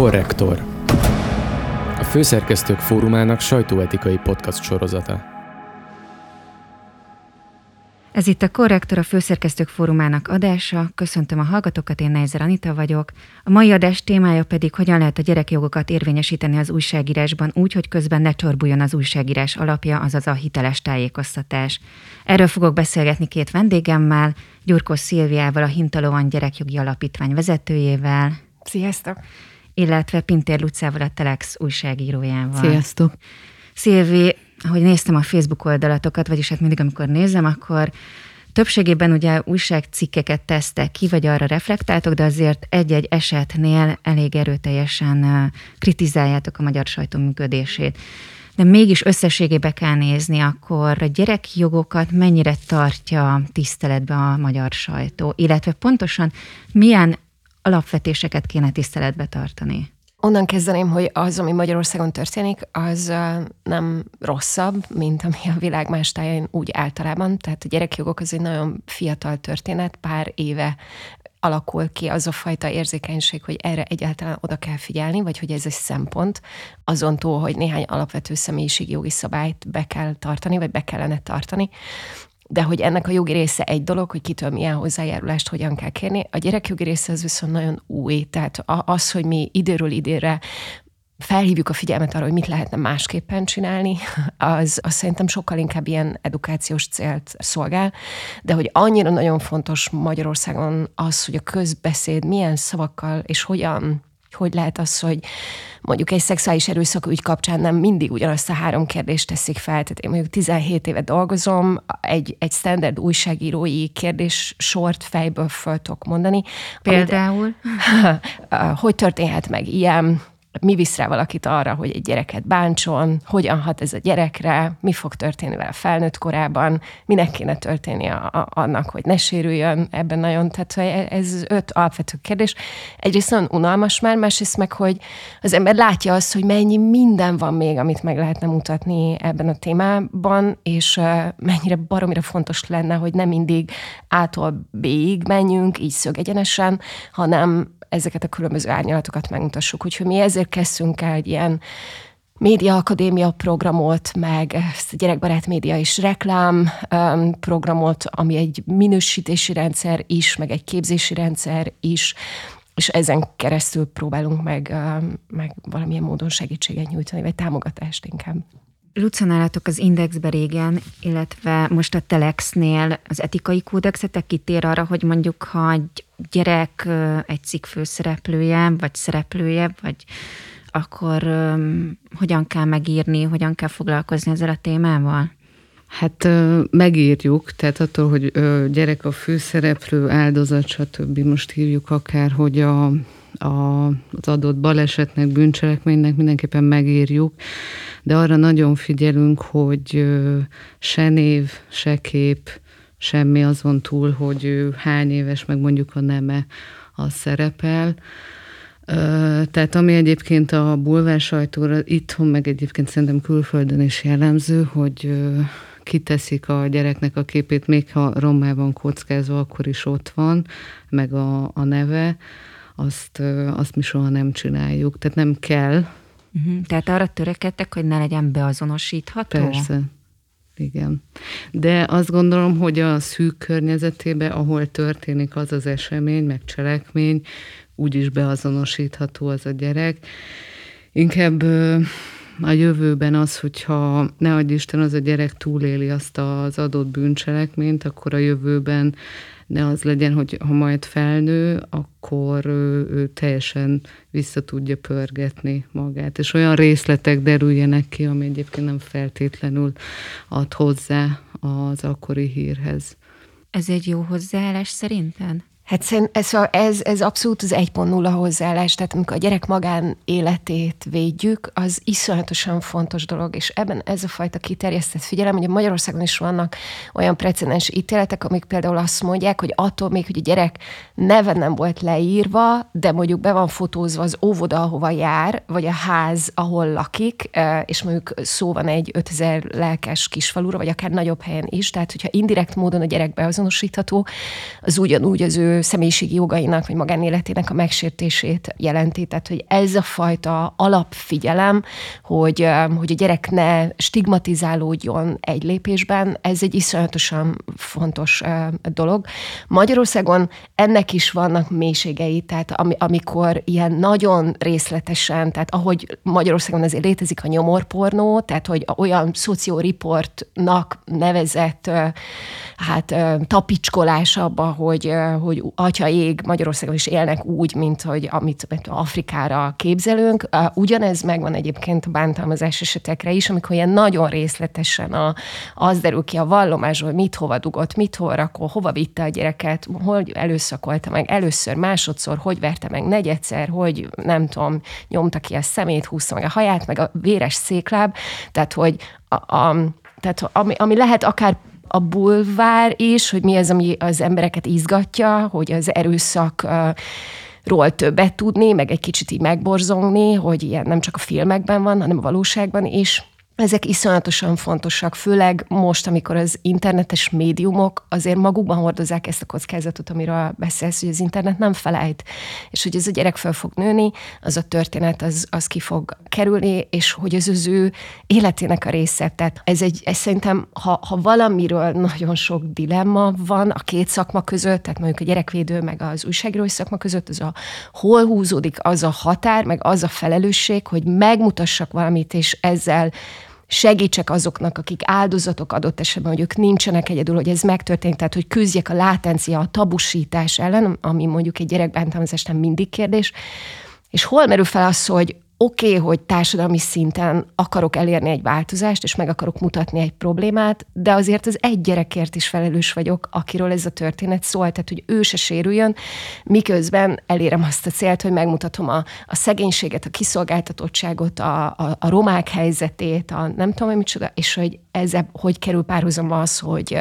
Korrektor. A Főszerkesztők Fórumának sajtóetikai podcast sorozata. Ez itt a Korrektor, a Főszerkesztők Fórumának adása. Köszöntöm a hallgatókat, én Nejzer Anita vagyok. A mai adás témája pedig, hogyan lehet a gyerekjogokat érvényesíteni az újságírásban úgy, hogy közben ne csorbuljon az újságírás alapja, azaz a hiteles tájékoztatás. Erről fogok beszélgetni két vendégemmel, Gyurkó Szilviával, a Hintalóan Gyerekjogi Alapítvány vezetőjével. Sziasztok! Illetve Pintér Lucával, a Telex újságírójával. Sziasztok! Szilvi, ahogy néztem a Facebook oldalatokat, vagyis hát mindig, amikor nézem, akkor többségében ugye újságcikkeket tesztek ki, vagy arra reflektáltok, de azért egy-egy esetnél elég erőteljesen kritizáljátok a magyar sajtó működését. De mégis összességébe kell nézni, akkor a gyerekjogokat mennyire tartja tiszteletbe a magyar sajtó, illetve pontosan milyen alapvetéseket kéne tiszteletbe tartani? Onnan kezdeném, hogy az, ami Magyarországon történik, az nem rosszabb, mint ami a világ más táján úgy általában. Tehát a gyerekjogok az egy nagyon fiatal történet, pár éve alakul ki az a fajta érzékenység, hogy erre egyáltalán oda kell figyelni, vagy hogy ez egy szempont, azon túl, hogy néhány alapvető személyiségi jogi szabályt be kell tartani, vagy be kellene tartani de hogy ennek a jogi része egy dolog, hogy kitől milyen hozzájárulást hogyan kell kérni. A gyerekjogi része az viszont nagyon új, tehát az, hogy mi időről időre felhívjuk a figyelmet arra, hogy mit lehetne másképpen csinálni, az, az szerintem sokkal inkább ilyen edukációs célt szolgál, de hogy annyira nagyon fontos Magyarországon az, hogy a közbeszéd milyen szavakkal és hogyan hogy lehet az, hogy mondjuk egy szexuális erőszak ügy kapcsán nem mindig ugyanazt a három kérdést teszik fel. Tehát én mondjuk 17 éve dolgozom, egy, egy standard újságírói kérdés sort fejből föl tudok mondani. Például? Amit, hogy történhet meg ilyen? Mi visz rá valakit arra, hogy egy gyereket bántson, hogyan hat ez a gyerekre, mi fog történni vele felnőtt korában, minek kéne történni a, a, annak, hogy ne sérüljön ebben nagyon. Tehát ez öt alapvető kérdés. Egyrészt nagyon unalmas már, másrészt meg, hogy az ember látja azt, hogy mennyi minden van még, amit meg lehetne mutatni ebben a témában, és mennyire baromira fontos lenne, hogy nem mindig ától B-ig menjünk, így szögegyenesen, hanem ezeket a különböző árnyalatokat megmutassuk. Úgyhogy mi ezért kezdtünk el egy ilyen média akadémia programot, meg ezt a gyerekbarát média és reklám programot, ami egy minősítési rendszer is, meg egy képzési rendszer is, és ezen keresztül próbálunk meg, meg valamilyen módon segítséget nyújtani, vagy támogatást inkább. Luca, nálatok az Indexbe régen, illetve most a Telexnél az etikai kódexetek kitér arra, hogy mondjuk, ha egy gyerek egy cikk főszereplője, vagy szereplője, vagy akkor um, hogyan kell megírni, hogyan kell foglalkozni ezzel a témával? Hát megírjuk, tehát attól, hogy gyerek a főszereplő, áldozat, stb. most hívjuk akár, hogy a, a, az adott balesetnek, bűncselekménynek mindenképpen megírjuk, de arra nagyon figyelünk, hogy se név, se kép, semmi azon túl, hogy ő hány éves, meg mondjuk a neme az szerepel. Tehát ami egyébként a bulvár sajtóra itthon, meg egyébként szerintem külföldön is jellemző, hogy kiteszik a gyereknek a képét, még ha rommá van kockázva, akkor is ott van, meg a, a neve, azt, azt mi soha nem csináljuk. Tehát nem kell. Uh-huh. Tehát arra törekedtek, hogy ne legyen beazonosítható? Persze. Igen. De azt gondolom, hogy a szűk környezetében, ahol történik az az esemény, meg cselekmény, úgyis beazonosítható az a gyerek. Inkább a jövőben az, hogyha ne adj Isten, az a gyerek túléli azt az adott bűncselekményt, akkor a jövőben ne az legyen, hogy ha majd felnő, akkor ő, ő teljesen vissza tudja pörgetni magát, és olyan részletek derüljenek ki, ami egyébként nem feltétlenül ad hozzá az akkori hírhez. Ez egy jó hozzáállás szerinted? Hát ez, ez, ez abszolút az 1.0 hozzáállás, tehát amikor a gyerek magán életét védjük, az iszonyatosan fontos dolog, és ebben ez a fajta kiterjesztett figyelem, hogy Magyarországon is vannak olyan precedens ítéletek, amik például azt mondják, hogy attól még, hogy a gyerek neve nem volt leírva, de mondjuk be van fotózva az óvoda, ahova jár, vagy a ház, ahol lakik, és mondjuk szó van egy 5000 lelkes kisfalura, vagy akár nagyobb helyen is, tehát hogyha indirekt módon a gyerek beazonosítható, az ugyanúgy az ő ő személyiségi jogainak, vagy magánéletének a megsértését jelenti. Tehát, hogy ez a fajta alapfigyelem, hogy, hogy a gyerek ne stigmatizálódjon egy lépésben, ez egy iszonyatosan fontos dolog. Magyarországon ennek is vannak mélységei, tehát amikor ilyen nagyon részletesen, tehát ahogy Magyarországon azért létezik a nyomorpornó, tehát hogy olyan szocioriportnak nevezett hát tapicskolás abba, hogy, hogy atya ég Magyarországon is élnek úgy, mint hogy amit Afrikára képzelünk. Ugyanez megvan egyébként a bántalmazás esetekre is, amikor ilyen nagyon részletesen a, az derül ki a vallomásról, mit hova dugott, mit hova rakol, hova vitte a gyereket, hogy előszakolta meg először, másodszor, hogy verte meg negyedszer, hogy nem tudom, nyomta ki a szemét, húzta meg a haját, meg a véres székláb, tehát hogy a, a tehát ami, ami lehet akár a bulvár is, hogy mi az, ami az embereket izgatja, hogy az erőszak ról többet tudni, meg egy kicsit így megborzongni, hogy ilyen nem csak a filmekben van, hanem a valóságban is. Ezek iszonyatosan fontosak, főleg most, amikor az internetes médiumok azért magukban hordozzák ezt a kockázatot, amiről beszélsz, hogy az internet nem felejt, és hogy ez a gyerek fel fog nőni, az a történet, az, az ki fog kerülni, és hogy ez az ő életének a része. Tehát ez egy, ez szerintem, ha, ha valamiről nagyon sok dilemma van a két szakma között, tehát mondjuk a gyerekvédő meg az újságírói szakma között, az a hol húzódik az a határ, meg az a felelősség, hogy megmutassak valamit, és ezzel segítsek azoknak, akik áldozatok adott esetben, hogy ők nincsenek egyedül, hogy ez megtörténik, tehát hogy küzdjek a látencia, a tabusítás ellen, ami mondjuk egy gyerekbántalmazás nem mindig kérdés, és hol merül fel az, hogy oké, okay, hogy társadalmi szinten akarok elérni egy változást, és meg akarok mutatni egy problémát, de azért az egy gyerekért is felelős vagyok, akiről ez a történet szól, tehát hogy ő se sérüljön, miközben elérem azt a célt, hogy megmutatom a, a szegénységet, a kiszolgáltatottságot, a, a, a romák helyzetét, a nem tudom, hogy micsoda, és hogy ezzel hogy kerül párhuzamba az, hogy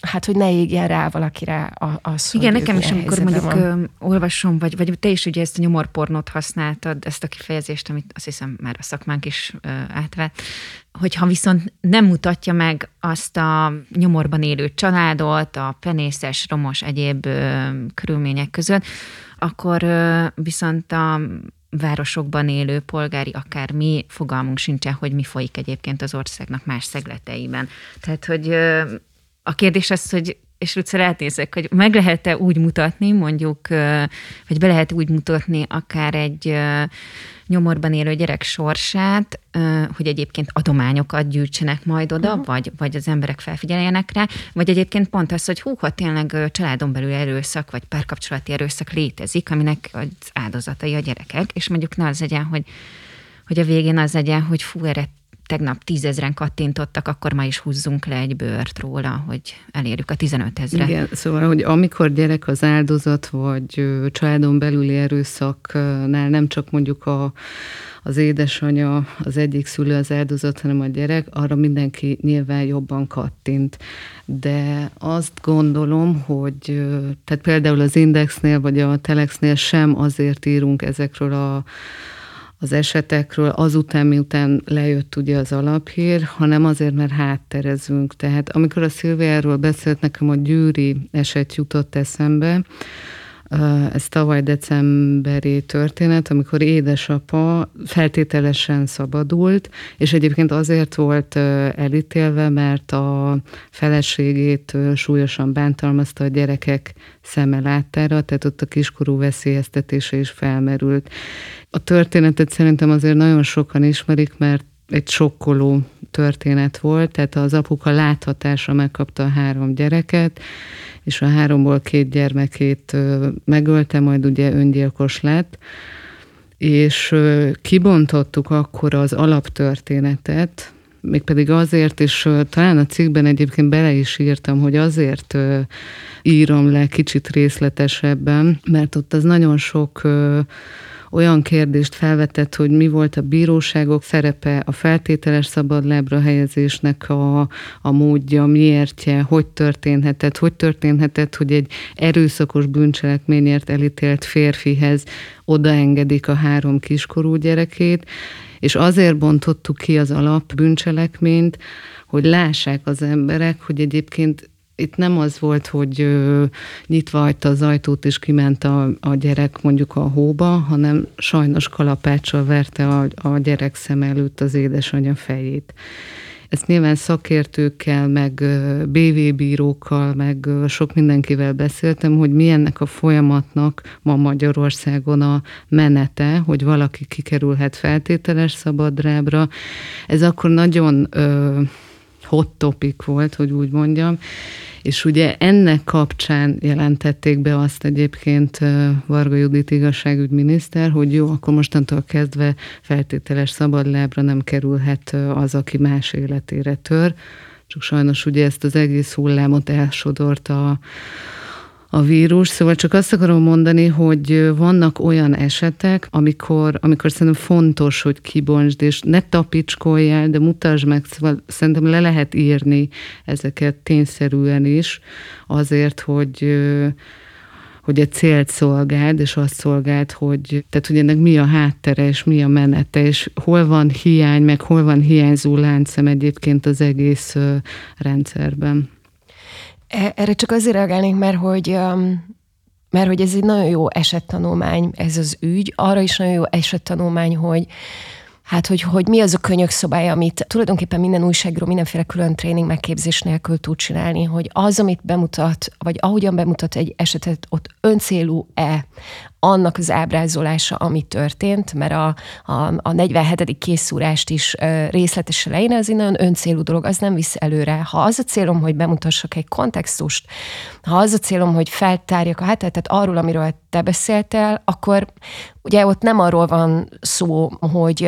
hát, hogy ne égjen rá valakire az, Igen, nekem is, amikor mondjuk van. olvasom, vagy, vagy te is ugye ezt a nyomorpornót használtad, ezt a kifejezést, amit azt hiszem már a szakmánk is átvett, hogyha viszont nem mutatja meg azt a nyomorban élő családot, a penészes, romos egyéb körülmények között, akkor viszont a városokban élő polgári, akár mi fogalmunk sincsen, hogy mi folyik egyébként az országnak más szegleteiben. Tehát, hogy a kérdés az, hogy és Lucer elnézek, hogy meg lehet-e úgy mutatni, mondjuk, vagy be lehet úgy mutatni akár egy nyomorban élő gyerek sorsát, hogy egyébként adományokat gyűjtsenek majd oda, uh-huh. vagy, vagy az emberek felfigyeljenek rá, vagy egyébként pont az, hogy hú, ha tényleg családon belül erőszak, vagy párkapcsolati erőszak létezik, aminek az áldozatai a gyerekek, és mondjuk ne az legyen, hogy hogy a végén az legyen, hogy fú, erre tegnap tízezren kattintottak, akkor ma is húzzunk le egy bőrt róla, hogy elérjük a 15 ezre. Igen, szóval, hogy amikor gyerek az áldozat, vagy családon belüli erőszaknál nem csak mondjuk a, az édesanyja, az egyik szülő az áldozat, hanem a gyerek, arra mindenki nyilván jobban kattint. De azt gondolom, hogy tehát például az Indexnél, vagy a Telexnél sem azért írunk ezekről a az esetekről azután, miután lejött ugye az alaphír, hanem azért, mert hátterezünk. Tehát amikor a Szilviáról beszélt, nekem a gyűri eset jutott eszembe, ez tavaly decemberi történet, amikor édesapa feltételesen szabadult, és egyébként azért volt elítélve, mert a feleségét súlyosan bántalmazta a gyerekek szeme láttára, tehát ott a kiskorú veszélyeztetése is felmerült. A történetet szerintem azért nagyon sokan ismerik, mert egy sokkoló történet volt, tehát az apuka láthatásra megkapta a három gyereket, és a háromból két gyermekét megölte, majd ugye öngyilkos lett, és kibontottuk akkor az alaptörténetet, mégpedig azért, és talán a cikkben egyébként bele is írtam, hogy azért írom le kicsit részletesebben, mert ott az nagyon sok olyan kérdést felvetett, hogy mi volt a bíróságok szerepe, a feltételes szabadlábra helyezésnek a, a módja, miértje, hogy történhetett, hogy történhetett, hogy egy erőszakos bűncselekményért elítélt férfihez odaengedik a három kiskorú gyerekét, és azért bontottuk ki az alap bűncselekményt, hogy lássák az emberek, hogy egyébként itt nem az volt, hogy ö, nyitva hagyta az ajtót, és kiment a, a gyerek mondjuk a hóba, hanem sajnos kalapáccsal verte a, a gyerek szem előtt az édesanyja fejét. Ezt nyilván szakértőkkel, meg BV bírókkal, meg sok mindenkivel beszéltem, hogy mi ennek a folyamatnak ma Magyarországon a menete, hogy valaki kikerülhet feltételes szabadrábra. Ez akkor nagyon ö, hot topic volt, hogy úgy mondjam, és ugye ennek kapcsán jelentették be azt egyébként Varga Judit igazságügyminiszter, hogy jó, akkor mostantól kezdve feltételes szabadlábra nem kerülhet az, aki más életére tör. Csak sajnos ugye ezt az egész hullámot elsodort a, a vírus. Szóval csak azt akarom mondani, hogy vannak olyan esetek, amikor, amikor szerintem fontos, hogy kibontsd, és ne tapicskoljál, de mutasd meg, szóval szerintem le lehet írni ezeket tényszerűen is, azért, hogy hogy egy célt szolgáld, és azt szolgáld, hogy, tehát, hogy ennek mi a háttere, és mi a menete, és hol van hiány, meg hol van hiányzó láncem egyébként az egész rendszerben. E, erre csak azért reagálnék, mert hogy um, mert hogy ez egy nagyon jó esettanulmány, ez az ügy, arra is nagyon jó esettanulmány, hogy Hát, hogy, hogy mi az a könyök szobája, amit tulajdonképpen minden újságíró mindenféle külön tréning megképzés nélkül tud csinálni, hogy az, amit bemutat, vagy ahogyan bemutat egy esetet, ott öncélú-e annak az ábrázolása, ami történt, mert a, a, a 47. készúrást is részletesen leírni, az egy nagyon öncélú dolog, az nem visz előre. Ha az a célom, hogy bemutassak egy kontextust, ha az a célom, hogy feltárjak a hátteret, arról, amiről te beszéltél, akkor ugye ott nem arról van szó, hogy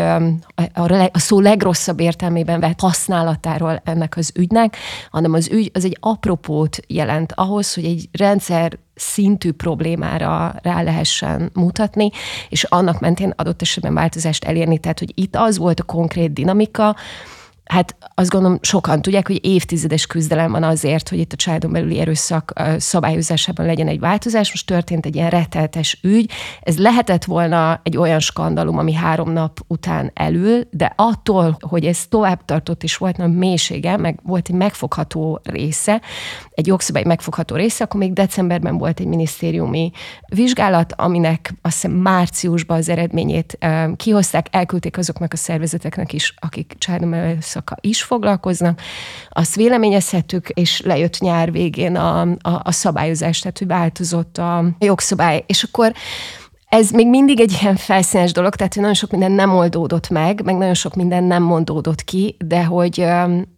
a szó legrosszabb értelmében vett használatáról ennek az ügynek, hanem az ügy az egy apropót jelent ahhoz, hogy egy rendszer szintű problémára rá lehessen mutatni, és annak mentén adott esetben változást elérni. Tehát, hogy itt az volt a konkrét dinamika, hát azt gondolom sokan tudják, hogy évtizedes küzdelem van azért, hogy itt a családon belüli erőszak szabályozásában legyen egy változás. Most történt egy ilyen reteltes ügy. Ez lehetett volna egy olyan skandalum, ami három nap után elül, de attól, hogy ez tovább tartott és volt nagy mélysége, meg volt egy megfogható része, egy jogszabály megfogható része, akkor még decemberben volt egy minisztériumi vizsgálat, aminek azt hiszem márciusban az eredményét kihozták, elküldték azoknak a szervezeteknek is, akik családon belül időszaka is foglalkoznak. Azt véleményezhettük, és lejött nyár végén a, a, a szabályozás, tehát hogy változott a jogszabály. És akkor ez még mindig egy ilyen felszínes dolog, tehát hogy nagyon sok minden nem oldódott meg, meg nagyon sok minden nem mondódott ki, de hogy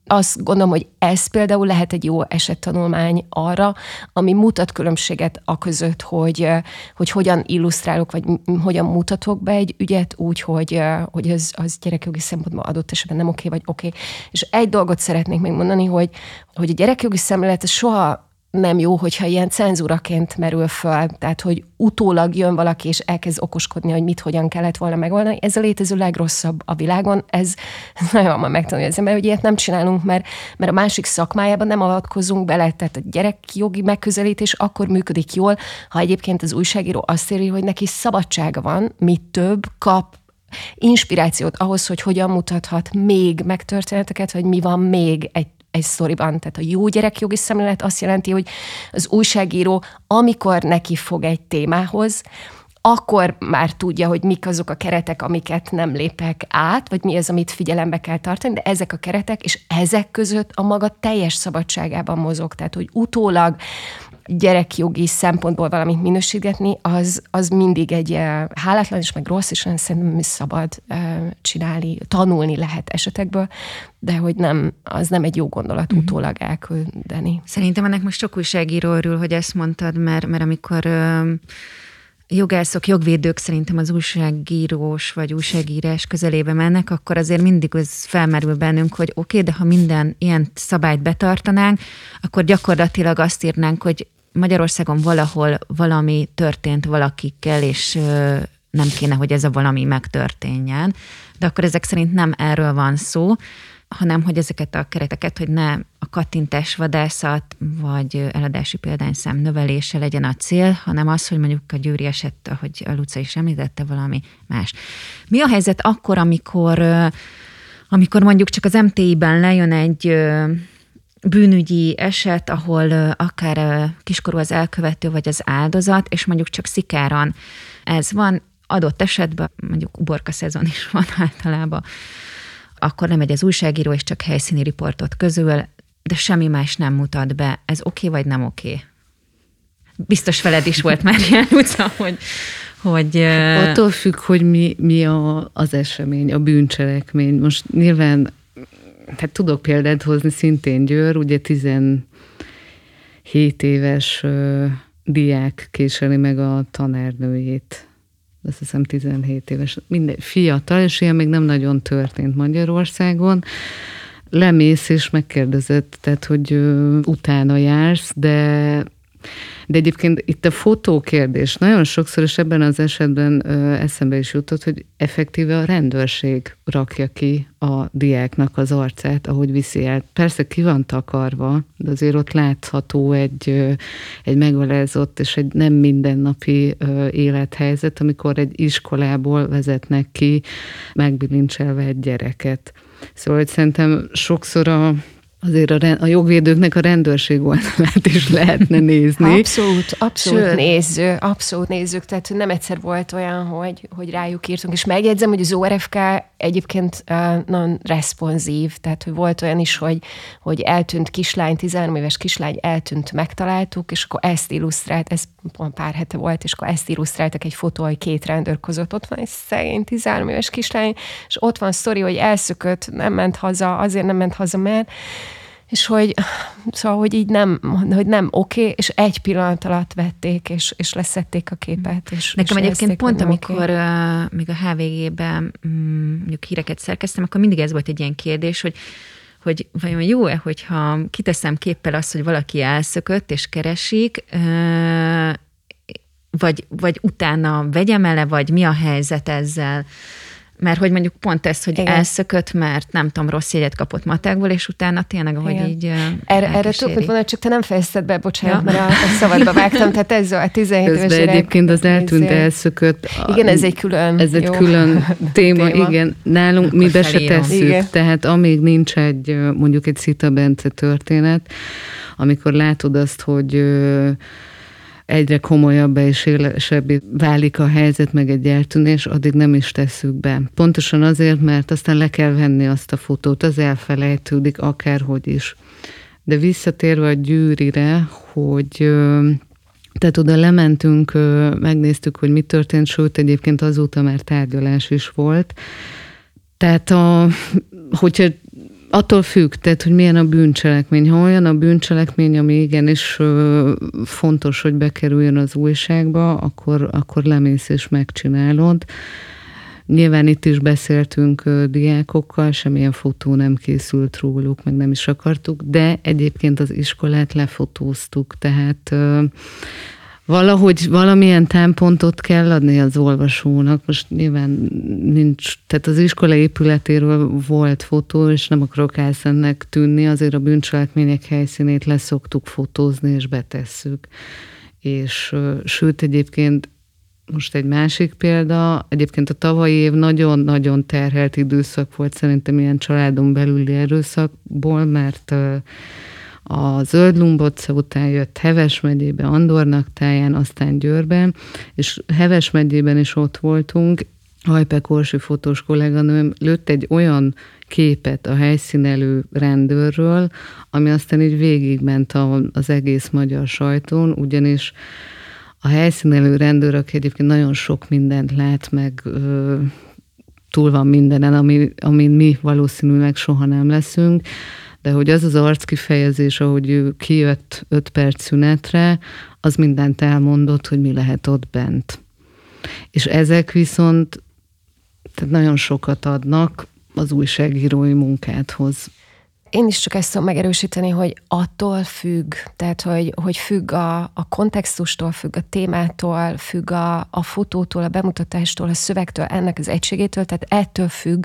azt gondolom, hogy ez például lehet egy jó esettanulmány arra, ami mutat különbséget a között, hogy, hogy hogyan illusztrálok, vagy hogyan mutatok be egy ügyet úgy, hogy, hogy az, az gyerekjogi szempontból adott esetben nem oké, vagy oké. És egy dolgot szeretnék még mondani, hogy, hogy a gyerekjogi szemlélet soha nem jó, hogyha ilyen cenzúraként merül föl, tehát hogy utólag jön valaki, és elkezd okoskodni, hogy mit, hogyan kellett volna megoldani. Ez a létező legrosszabb a világon. Ez nagyon ma megtanulja az ember, hogy ilyet nem csinálunk, mert, mert a másik szakmájában nem avatkozunk bele. Tehát a gyerekjogi megközelítés akkor működik jól, ha egyébként az újságíró azt éri, hogy neki szabadsága van, mit több, kap inspirációt ahhoz, hogy hogyan mutathat még megtörténeteket, vagy mi van még egy egy sztoriban. Tehát a jó gyerekjogi szemlélet azt jelenti, hogy az újságíró, amikor neki fog egy témához, akkor már tudja, hogy mik azok a keretek, amiket nem lépek át, vagy mi az, amit figyelembe kell tartani, de ezek a keretek, és ezek között a maga teljes szabadságában mozog. Tehát, hogy utólag gyerekjogi szempontból valamit minősítgetni, az, az mindig egy uh, hálátlan és meg rossz, és szerintem szabad uh, csinálni, tanulni lehet esetekből, de hogy nem, az nem egy jó gondolat uh-huh. utólag elküldeni. Szerintem ennek most csak újságíró örül, hogy ezt mondtad, mert, mert amikor uh, jogászok, jogvédők szerintem az újságírós vagy újságírás közelébe mennek, akkor azért mindig az felmerül bennünk, hogy oké, okay, de ha minden ilyen szabályt betartanánk, akkor gyakorlatilag azt írnánk, hogy Magyarországon valahol valami történt valakikkel, és nem kéne, hogy ez a valami megtörténjen. De akkor ezek szerint nem erről van szó, hanem hogy ezeket a kereteket, hogy ne a kattintás vadászat vagy eladási példányszám növelése legyen a cél, hanem az, hogy mondjuk a győri eset, ahogy a Luca is említette, valami más. Mi a helyzet akkor, amikor, amikor mondjuk csak az MTI-ben lejön egy bűnügyi eset, ahol akár kiskorú az elkövető vagy az áldozat, és mondjuk csak szikáran ez van, adott esetben mondjuk uborka szezon is van általában, akkor nem megy az újságíró, és csak helyszíni riportot közül, de semmi más nem mutat be. Ez oké okay, vagy nem oké? Okay? Biztos veled is volt már ilyen utca, hogy, hogy... Attól függ, hogy mi, mi a, az esemény, a bűncselekmény. Most nyilván, hát tudok példát hozni, szintén Győr, ugye 17 éves uh, diák késeli meg a tanárnőjét. Azt hiszem 17 éves. Minden fiatal, és ilyen még nem nagyon történt Magyarországon lemész és megkérdezett, tehát, hogy uh, utána jársz, de de egyébként itt a fotókérdés nagyon sokszor, és ebben az esetben ö, eszembe is jutott, hogy effektíve a rendőrség rakja ki a diáknak az arcát, ahogy viszi el. Persze ki van takarva, de azért ott látható egy, ö, egy megalázott és egy nem mindennapi ö, élethelyzet, amikor egy iskolából vezetnek ki megbilincselve egy gyereket. Szóval hogy szerintem sokszor a azért a, a jogvédőknek a rendőrség oldalát is lehetne nézni. Abszolút, abszolút Sőt. néző, abszolút nézzük, tehát nem egyszer volt olyan, hogy, hogy rájuk írtunk, és megjegyzem, hogy az ORFK egyébként uh, nagyon responsív, tehát hogy volt olyan is, hogy, hogy eltűnt kislány, 13 éves kislány eltűnt, megtaláltuk, és akkor ezt illusztrált, ez pont pár hete volt, és akkor ezt illusztráltak egy fotó, hogy két rendőr között ott van egy szegény 13 éves kislány, és ott van sztori, hogy elszökött, nem ment haza, azért nem ment haza, mert és hogy, szóval, hogy így nem, hogy nem oké, okay, és egy pillanat alatt vették, és, és leszették a képet. És, Nekem és egyébként pont, amikor okay. uh, még a HVG-ben um, mondjuk híreket szerkeztem, akkor mindig ez volt egy ilyen kérdés, hogy hogy vajon jó-e, hogyha kiteszem képpel azt, hogy valaki elszökött és keresik, uh, vagy, vagy utána vegyem ele, vagy mi a helyzet ezzel? Mert hogy mondjuk pont ez, hogy Igen. elszökött, mert nem tudom, rossz jegyet kapott matekból, és utána tényleg, ahogy Igen. így Erre, erre tudok mondani, csak te nem fejezted be, bocsánat, ja. mert a, a szabadba vágtam, tehát ez a 17 éves gyerek. egyébként az eltűnt, izé- elszökött. Igen, ez egy külön Ez egy jó. külön téma, téma, igen. Nálunk Akkor mi be se tesszük, igen. tehát amíg nincs egy, mondjuk egy Szita Bence történet, amikor látod azt, hogy egyre komolyabb és élesebbé válik a helyzet, meg egy eltűnés, addig nem is tesszük be. Pontosan azért, mert aztán le kell venni azt a fotót, az elfelejtődik, akárhogy is. De visszatérve a gyűrire, hogy tehát oda lementünk, megnéztük, hogy mi történt, sőt egyébként azóta már tárgyalás is volt. Tehát a, hogyha Attól függ, tehát, hogy milyen a bűncselekmény. Ha olyan a bűncselekmény, ami igenis fontos, hogy bekerüljön az újságba, akkor, akkor lemész és megcsinálod. Nyilván itt is beszéltünk diákokkal, semmilyen fotó nem készült róluk, meg nem is akartuk, de egyébként az iskolát lefotóztuk, tehát valahogy valamilyen támpontot kell adni az olvasónak. Most nyilván nincs, tehát az iskola épületéről volt fotó, és nem akarok elszennek tűnni, azért a bűncselekmények helyszínét leszoktuk fotózni, és betesszük. És sőt, egyébként most egy másik példa, egyébként a tavalyi év nagyon-nagyon terhelt időszak volt szerintem ilyen családon belüli erőszakból, mert a Zöld Lumbotca után jött Heves megyébe, Andornak táján, aztán Győrben, és Heves megyében is ott voltunk, Hajpek Orsi fotós kolléganőm lőtt egy olyan képet a helyszínelő rendőrről, ami aztán így végigment az egész magyar sajtón, ugyanis a helyszínelő rendőr, aki egyébként nagyon sok mindent lát, meg ö, túl van mindenen, ami, amin mi valószínűleg soha nem leszünk, de hogy az az arc kifejezés, ahogy ő kijött öt perc szünetre, az mindent elmondott, hogy mi lehet ott bent. És ezek viszont tehát nagyon sokat adnak az újságírói munkádhoz. Én is csak ezt tudom megerősíteni, hogy attól függ, tehát hogy, hogy függ a, a kontextustól, függ a témától, függ a, a fotótól, a bemutatástól, a szövegtől, ennek az egységétől, tehát ettől függ,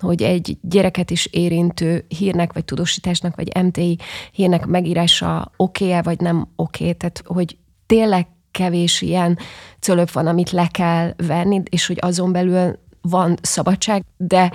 hogy egy gyereket is érintő hírnek, vagy tudósításnak, vagy MTI hírnek megírása oké-e, vagy nem oké, tehát hogy tényleg kevés ilyen cölöp van, amit le kell venni, és hogy azon belül van szabadság, de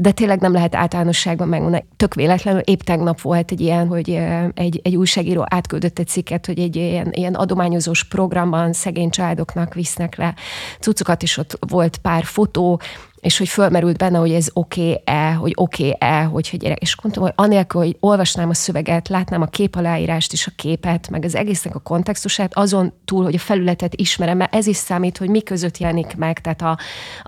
de tényleg nem lehet általánosságban megmondani. Tök véletlenül épp tegnap volt egy ilyen, hogy egy, egy újságíró átküldött egy cikket, hogy egy ilyen, ilyen adományozós programban szegény családoknak visznek le cuccokat, és ott volt pár fotó, és hogy fölmerült benne, hogy ez oké-e, hogy oké-e, hogyha gyerek. És mondtam, hogy anélkül, hogy olvasnám a szöveget, látnám a képaláírást és a képet, meg az egésznek a kontextusát, azon túl, hogy a felületet ismerem, mert ez is számít, hogy mi között jelenik meg, tehát a,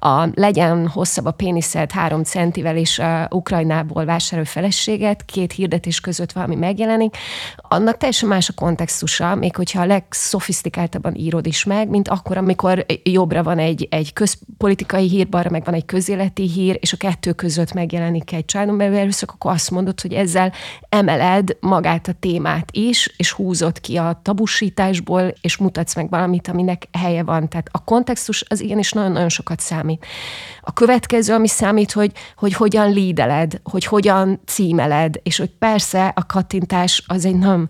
a legyen hosszabb a péniszed három centivel, és a Ukrajnából vásárol feleséget, két hirdetés között valami megjelenik, annak teljesen más a kontextusa, még hogyha a legszofisztikáltabban írod is meg, mint akkor, amikor jobbra van egy, egy közpolitikai hír, balra meg van egy egy közéleti hír, és a kettő között megjelenik egy családon belül erőszak, akkor azt mondod, hogy ezzel emeled magát a témát is, és húzod ki a tabusításból, és mutatsz meg valamit, aminek helye van. Tehát a kontextus az igenis nagyon-nagyon sokat számít. A következő, ami számít, hogy, hogy hogyan lídeled, hogy hogyan címeled, és hogy persze a kattintás az egy nem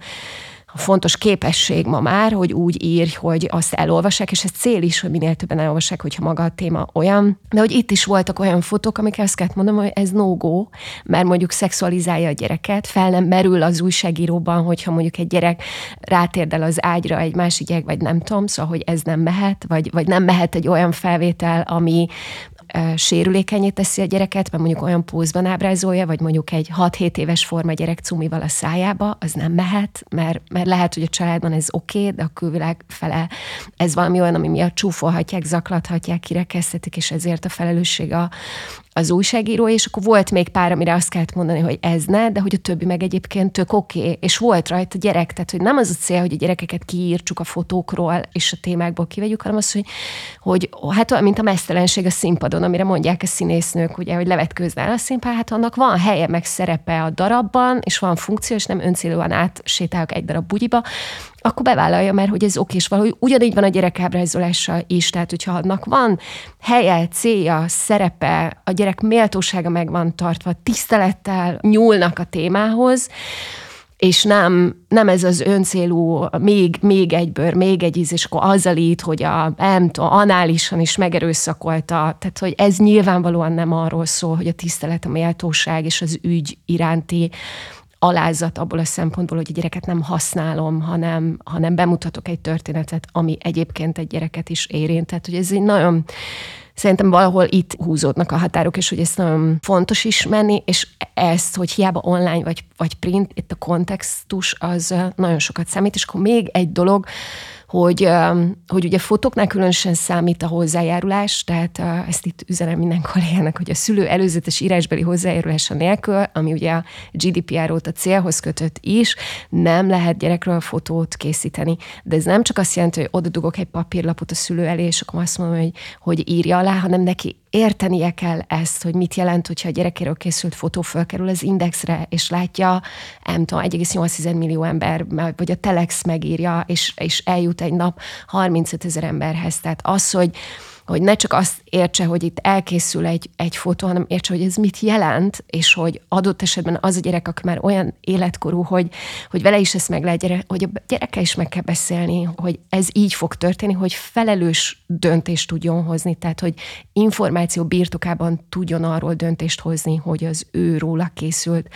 fontos képesség ma már, hogy úgy írj, hogy azt elolvassák, és ez cél is, hogy minél többen elolvassák, hogyha maga a téma olyan. De hogy itt is voltak olyan fotók, amik ezt kellett mondom, hogy ez no-go, mert mondjuk szexualizálja a gyereket, fel nem merül az újságíróban, hogyha mondjuk egy gyerek rátérdel az ágyra egy másik gyerek, vagy nem tudom, szóval, hogy ez nem mehet, vagy, vagy nem mehet egy olyan felvétel, ami, sérülékenyé teszi a gyereket, mert mondjuk olyan pózban ábrázolja, vagy mondjuk egy 6-7 éves forma gyerek cumival a szájába, az nem mehet, mert, mert lehet, hogy a családban ez oké, okay, de a külvilág fele ez valami olyan, ami miatt csúfolhatják, zaklathatják, kirekesztetik, és ezért a felelősség a, az újságíró, és akkor volt még pár, amire azt kellett mondani, hogy ez ne, de hogy a többi meg egyébként tök oké, okay, és volt rajta gyerek, tehát hogy nem az a cél, hogy a gyerekeket kiírtsuk a fotókról és a témákból kivegyük, hanem az, hogy, hogy hát mint a mesztelenség a színpadon, amire mondják a színésznők, ugye, hogy levetkőzne a színpad, hát annak van helye, meg szerepe a darabban, és van funkció, és nem öncélúan átsétálok egy darab bugyiba, akkor bevállalja, mert hogy ez oké, és valahogy ugyanígy van a gyerekábrázolással is, tehát hogyha annak van helye, célja, szerepe, a gyerek méltósága meg van tartva, tisztelettel nyúlnak a témához, és nem, nem ez az öncélú, még, még egy bőr, még egy íz, és akkor azzal itt, hogy a, nem tudom, análisan is megerőszakolta, tehát hogy ez nyilvánvalóan nem arról szól, hogy a tisztelet, a méltóság és az ügy iránti alázat abból a szempontból, hogy a gyereket nem használom, hanem, hanem bemutatok egy történetet, ami egyébként egy gyereket is érint. Tehát, hogy ez egy nagyon Szerintem valahol itt húzódnak a határok, és hogy ezt nagyon fontos ismerni, és ezt, hogy hiába online vagy, vagy print, itt a kontextus az nagyon sokat számít, és akkor még egy dolog, hogy, hogy ugye fotóknál különösen számít a hozzájárulás, tehát ezt itt üzenem minden kollégának, hogy a szülő előzetes írásbeli hozzájárulása nélkül, ami ugye a GDPR óta célhoz kötött is, nem lehet gyerekről fotót készíteni. De ez nem csak azt jelenti, hogy oda dugok egy papírlapot a szülő elé, és akkor azt mondom, hogy, hogy írja alá, hanem neki értenie kell ezt, hogy mit jelent, hogyha a gyerekéről készült fotó fölkerül az indexre, és látja, nem tudom, 1,8 millió ember, vagy a Telex megírja, és, és eljut egy nap 35 ezer emberhez. Tehát az, hogy, hogy ne csak azt értse, hogy itt elkészül egy, egy fotó, hanem értse, hogy ez mit jelent, és hogy adott esetben az a gyerek, aki már olyan életkorú, hogy, hogy vele is ezt meg lehet, gyere, hogy a gyereke is meg kell beszélni, hogy ez így fog történni, hogy felelős döntést tudjon hozni, tehát hogy információ birtokában tudjon arról döntést hozni, hogy az ő róla készült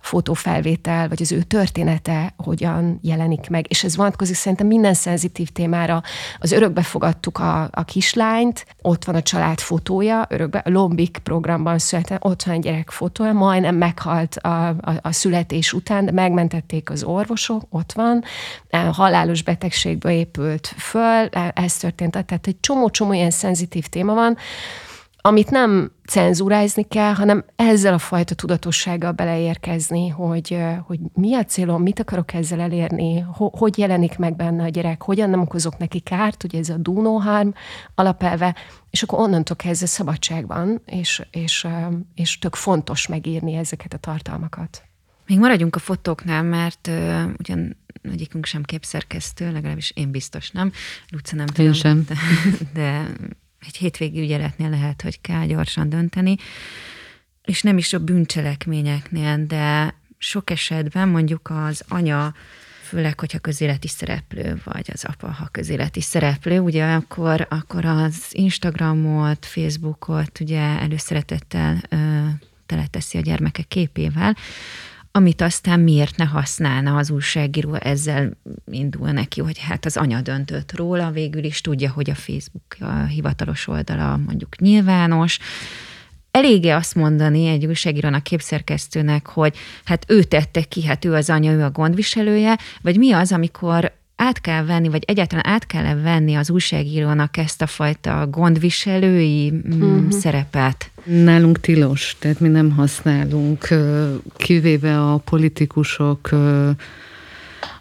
fotófelvétel, vagy az ő története hogyan jelenik meg. És ez vonatkozik szerintem minden szenzitív témára. Az örökbe fogadtuk a, a kislányt, ott van a család fotója, örökbe, a Lombik programban született, ott van a gyerek fotója, majdnem meghalt a, a, a születés után, de megmentették az orvosok, ott van, halálos betegségből épült föl, ez történt, tehát egy csomó-csomó ilyen szenzitív téma van, amit nem cenzúrázni kell, hanem ezzel a fajta tudatossággal beleérkezni, hogy, hogy mi a célom, mit akarok ezzel elérni, hogy jelenik meg benne a gyerek, hogyan nem okozok neki kárt, ugye ez a do no harm alapelve, és akkor onnantól kezdve szabadság van, és, és, és tök fontos megírni ezeket a tartalmakat. Még maradjunk a fotóknál, mert uh, ugyan egyikünk sem képszerkesztő, legalábbis én biztos nem. Luca nem tudom. Én sem. De, de egy hétvégi ügyeletnél lehet, hogy kell gyorsan dönteni, és nem is a bűncselekményeknél, de sok esetben mondjuk az anya, főleg, hogyha közéleti szereplő, vagy az apa, ha közéleti szereplő, ugye akkor, akkor az Instagramot, Facebookot ugye előszeretettel ö, teleteszi a gyermeke képével, amit aztán miért ne használna az újságíró, ezzel indul neki, hogy hát az anya döntött róla, végül is tudja, hogy a Facebook a hivatalos oldala mondjuk nyilvános, Elége azt mondani egy újságírónak, képszerkesztőnek, hogy hát ő tette ki, hát ő az anya, ő a gondviselője, vagy mi az, amikor át kell venni, vagy egyáltalán át kell -e venni az újságírónak ezt a fajta gondviselői uh-huh. szerepet? Nálunk tilos, tehát mi nem használunk, kivéve a politikusok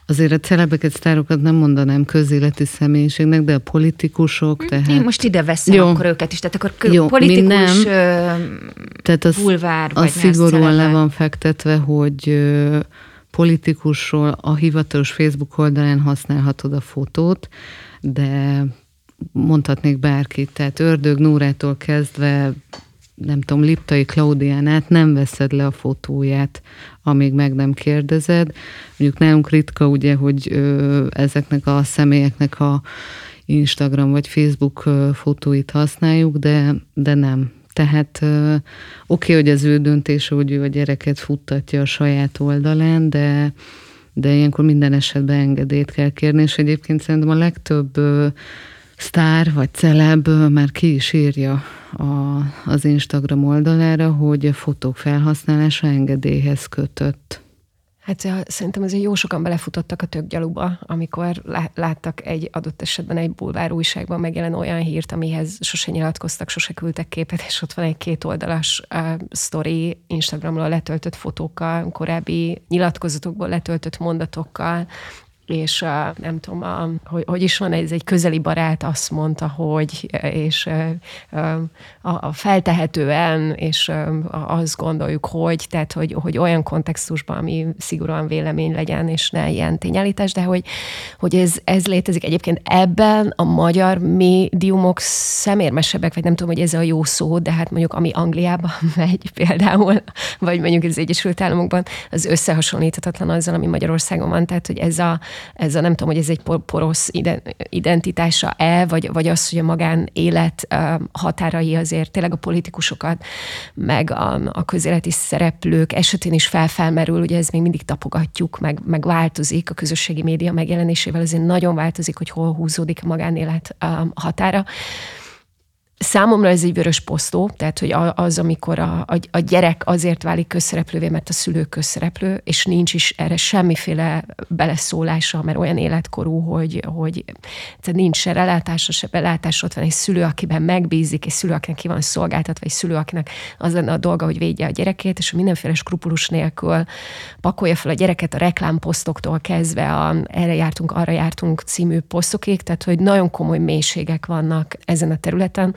Azért a celebeket, sztárokat nem mondanám közéleti személyiségnek, de a politikusok, hm, tehát... Én most ide veszem jó. akkor őket is, tehát akkor jó, politikus, nem. tehát az, bulvár, az szigorúan le van fektetve, hogy politikusról a hivatalos Facebook oldalán használhatod a fotót, de mondhatnék bárkit, tehát Ördög Núrától kezdve nem tudom, Liptai Klaudiánát nem veszed le a fotóját, amíg meg nem kérdezed. Mondjuk nálunk ritka ugye, hogy ö, ezeknek a személyeknek a Instagram vagy Facebook fotóit használjuk, de, de nem. Tehát oké, okay, hogy az ő döntése, hogy ő a gyereket futtatja a saját oldalán, de, de ilyenkor minden esetben engedélyt kell kérni, és egyébként szerintem a legtöbb ö, sztár vagy celeb már ki is írja a, az Instagram oldalára, hogy a fotók felhasználása engedélyhez kötött. Hát szerintem azért jó sokan belefutottak a tökgyaluba, amikor láttak egy adott esetben egy bulvár újságban megjelen olyan hírt, amihez sose nyilatkoztak, sose küldtek képet, és ott van egy két oldalas uh, story Instagramról letöltött fotókkal, korábbi nyilatkozatokból letöltött mondatokkal, és a, nem tudom, a, hogy, hogy is van, ez egy közeli barát azt mondta, hogy, és a, a feltehetően, és azt gondoljuk, hogy, tehát, hogy, hogy olyan kontextusban, ami szigorúan vélemény legyen, és ne ilyen tényállítás, de hogy, hogy ez, ez létezik. Egyébként ebben a magyar médiumok szemérmesebbek, vagy nem tudom, hogy ez a jó szó, de hát mondjuk ami Angliában megy például, vagy mondjuk az Egyesült Államokban, az összehasonlíthatatlan azzal, ami Magyarországon van, tehát hogy ez a, ez a nem tudom, hogy ez egy porosz identitása-e, vagy, vagy az, hogy a magánélet határai azért tényleg a politikusokat, meg a, a közéleti szereplők esetén is felfelmerül, ugye ez még mindig tapogatjuk, meg, meg változik a közösségi média megjelenésével, azért nagyon változik, hogy hol húzódik a magánélet határa. Számomra ez egy vörös posztó, tehát hogy az, amikor a, a, a gyerek azért válik közszereplővé, mert a szülő közszereplő, és nincs is erre semmiféle beleszólása, mert olyan életkorú, hogy, hogy tehát nincs se relátása, se belátása, ott van egy szülő, akiben megbízik, egy szülő, akinek ki van szolgáltatva, egy szülő, akinek az lenne a dolga, hogy védje a gyerekét, és mindenféle skrupulus nélkül pakolja fel a gyereket a reklámposztoktól kezdve, a, erre jártunk, arra jártunk című posztokig, tehát hogy nagyon komoly mélységek vannak ezen a területen,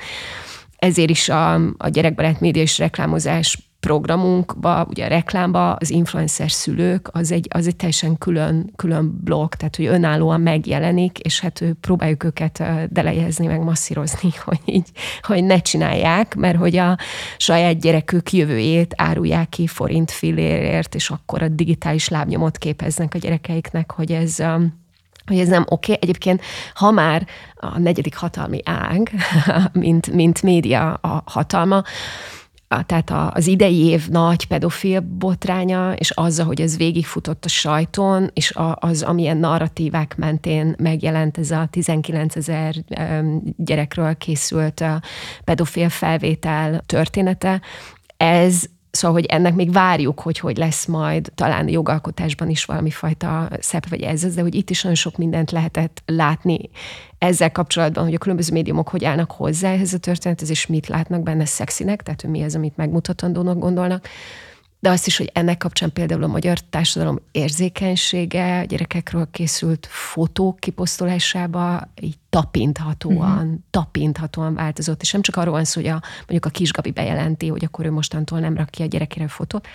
ezért is a, a gyerekbarát média és reklámozás programunkba, ugye a reklámba az influencer szülők, az egy, az egy teljesen külön, külön blog, tehát hogy önállóan megjelenik, és hát próbáljuk őket delejezni, meg masszírozni, hogy így, hogy ne csinálják, mert hogy a saját gyerekük jövőjét árulják ki forint fillérért, és akkor a digitális lábnyomot képeznek a gyerekeiknek, hogy ez hogy ez nem oké. Okay. Egyébként, ha már a negyedik hatalmi ág, mint, mint média a hatalma, tehát az idei év nagy pedofil botránya, és azzal, hogy ez végigfutott a sajton, és az, amilyen narratívák mentén megjelent ez a 19 ezer gyerekről készült pedofil felvétel története, ez Szóval, hogy ennek még várjuk, hogy hogy lesz majd talán jogalkotásban is valami fajta szep vagy ez, de hogy itt is nagyon sok mindent lehetett látni ezzel kapcsolatban, hogy a különböző médiumok hogy állnak hozzá ehhez a történethez, és mit látnak benne szexinek, tehát mi az, amit megmutatandónak gondolnak de azt is, hogy ennek kapcsán például a magyar társadalom érzékenysége, a gyerekekről készült fotók kiposztolásába így tapinthatóan, uh-huh. tapinthatóan változott, és nem csak arról van szó, hogy a, mondjuk a kisgabi bejelenti, hogy akkor ő mostantól nem rak ki a gyerekére fotót,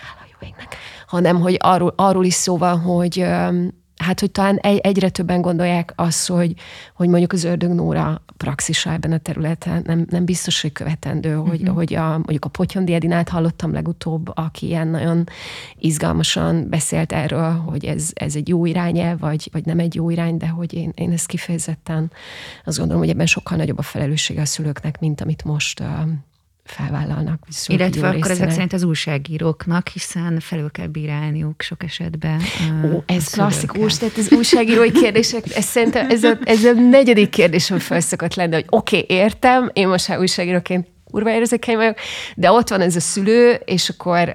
hanem hogy arról, arról is szó van, hogy hát, hogy talán egy, egyre többen gondolják azt, hogy, hogy mondjuk az ördög Nóra praxisa ebben a területen nem, nem biztos, hogy követendő, hogy, uh-huh. hogy a, mondjuk a Potyondi Edinát hallottam legutóbb, aki ilyen nagyon izgalmasan beszélt erről, hogy ez, ez egy jó irány vagy, vagy nem egy jó irány, de hogy én, én ezt kifejezetten azt gondolom, hogy ebben sokkal nagyobb a felelőssége a szülőknek, mint amit most felvállalnak. Illetve akkor ezek szerint az újságíróknak, hiszen felül kell bírálniuk sok esetben. Ó, ez klasszikus, tehát az újságírói kérdések, ez szerintem ez a, ez a negyedik kérdés, ami felszokott lenni, hogy oké, okay, értem, én most már újságíróként kurva érzékeny vagyok, de ott van ez a szülő, és akkor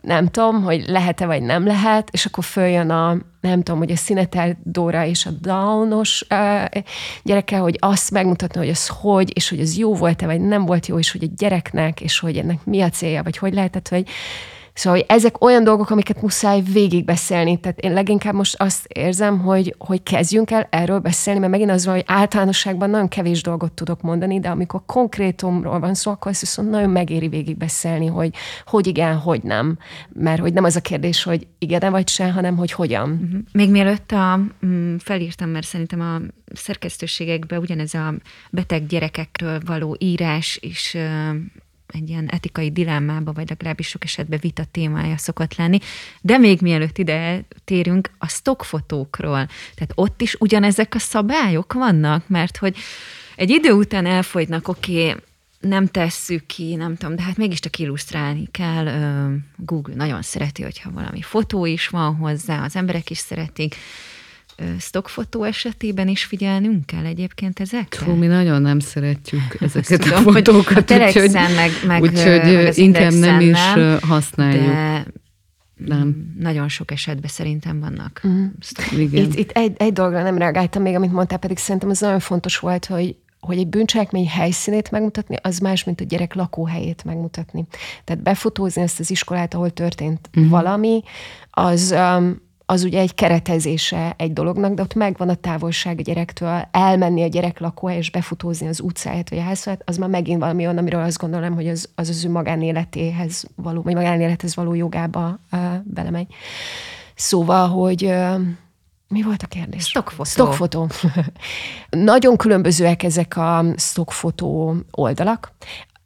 nem tudom, hogy lehet-e vagy nem lehet, és akkor följön a, nem tudom, hogy a Szinetel Dóra és a Downos uh, gyereke, hogy azt megmutatni, hogy az hogy, és hogy az jó volt-e, vagy nem volt jó, és hogy a gyereknek, és hogy ennek mi a célja, vagy hogy lehetett, hogy Szóval hogy ezek olyan dolgok, amiket muszáj végigbeszélni. Tehát én leginkább most azt érzem, hogy, hogy kezdjünk el erről beszélni, mert megint az van, hogy általánosságban nagyon kevés dolgot tudok mondani, de amikor konkrétumról van szó, akkor ezt viszont nagyon megéri végigbeszélni, hogy hogy igen, hogy nem. Mert hogy nem az a kérdés, hogy igen vagy se, hanem hogy hogyan. Uh-huh. Még mielőtt a, mm, felírtam, mert szerintem a szerkesztőségekben ugyanez a beteg gyerekekről való írás is egy ilyen etikai dilemmába, vagy legalábbis sok esetben vita témája szokott lenni. De még mielőtt ide térünk, a stockfotókról. Tehát ott is ugyanezek a szabályok vannak, mert hogy egy idő után elfogynak, oké, okay, nem tesszük ki, nem tudom, de hát mégiscsak illusztrálni kell. Google nagyon szereti, hogyha valami fotó is van hozzá, az emberek is szeretik stockfotó esetében is figyelnünk kell egyébként ezekre? Hú, mi nagyon nem szeretjük ezeket tudom, a fotókat, a úgyhogy, meg, meg, úgyhogy meg inkább nem is nem, használjuk. De nem. Nagyon sok esetben szerintem vannak. Mm. Igen. Itt, itt egy, egy dologra nem reagáltam még, amit mondtál, pedig szerintem az nagyon fontos volt, hogy hogy egy bűncselekmény helyszínét megmutatni, az más, mint a gyerek lakóhelyét megmutatni. Tehát befotózni ezt az iskolát, ahol történt uh-huh. valami, az, um, az ugye egy keretezése egy dolognak, de ott megvan a távolság a gyerektől, elmenni a gyerek lakóhely és befutózni az utcáját vagy a házat, az már megint valami olyan, amiről azt gondolom, hogy az az, az ő magánéletéhez való, vagy magánélethez való jogába uh, belemegy. Szóval, hogy uh, mi volt a kérdés? Stockfotó. Stockfotó. Nagyon különbözőek ezek a stockfotó oldalak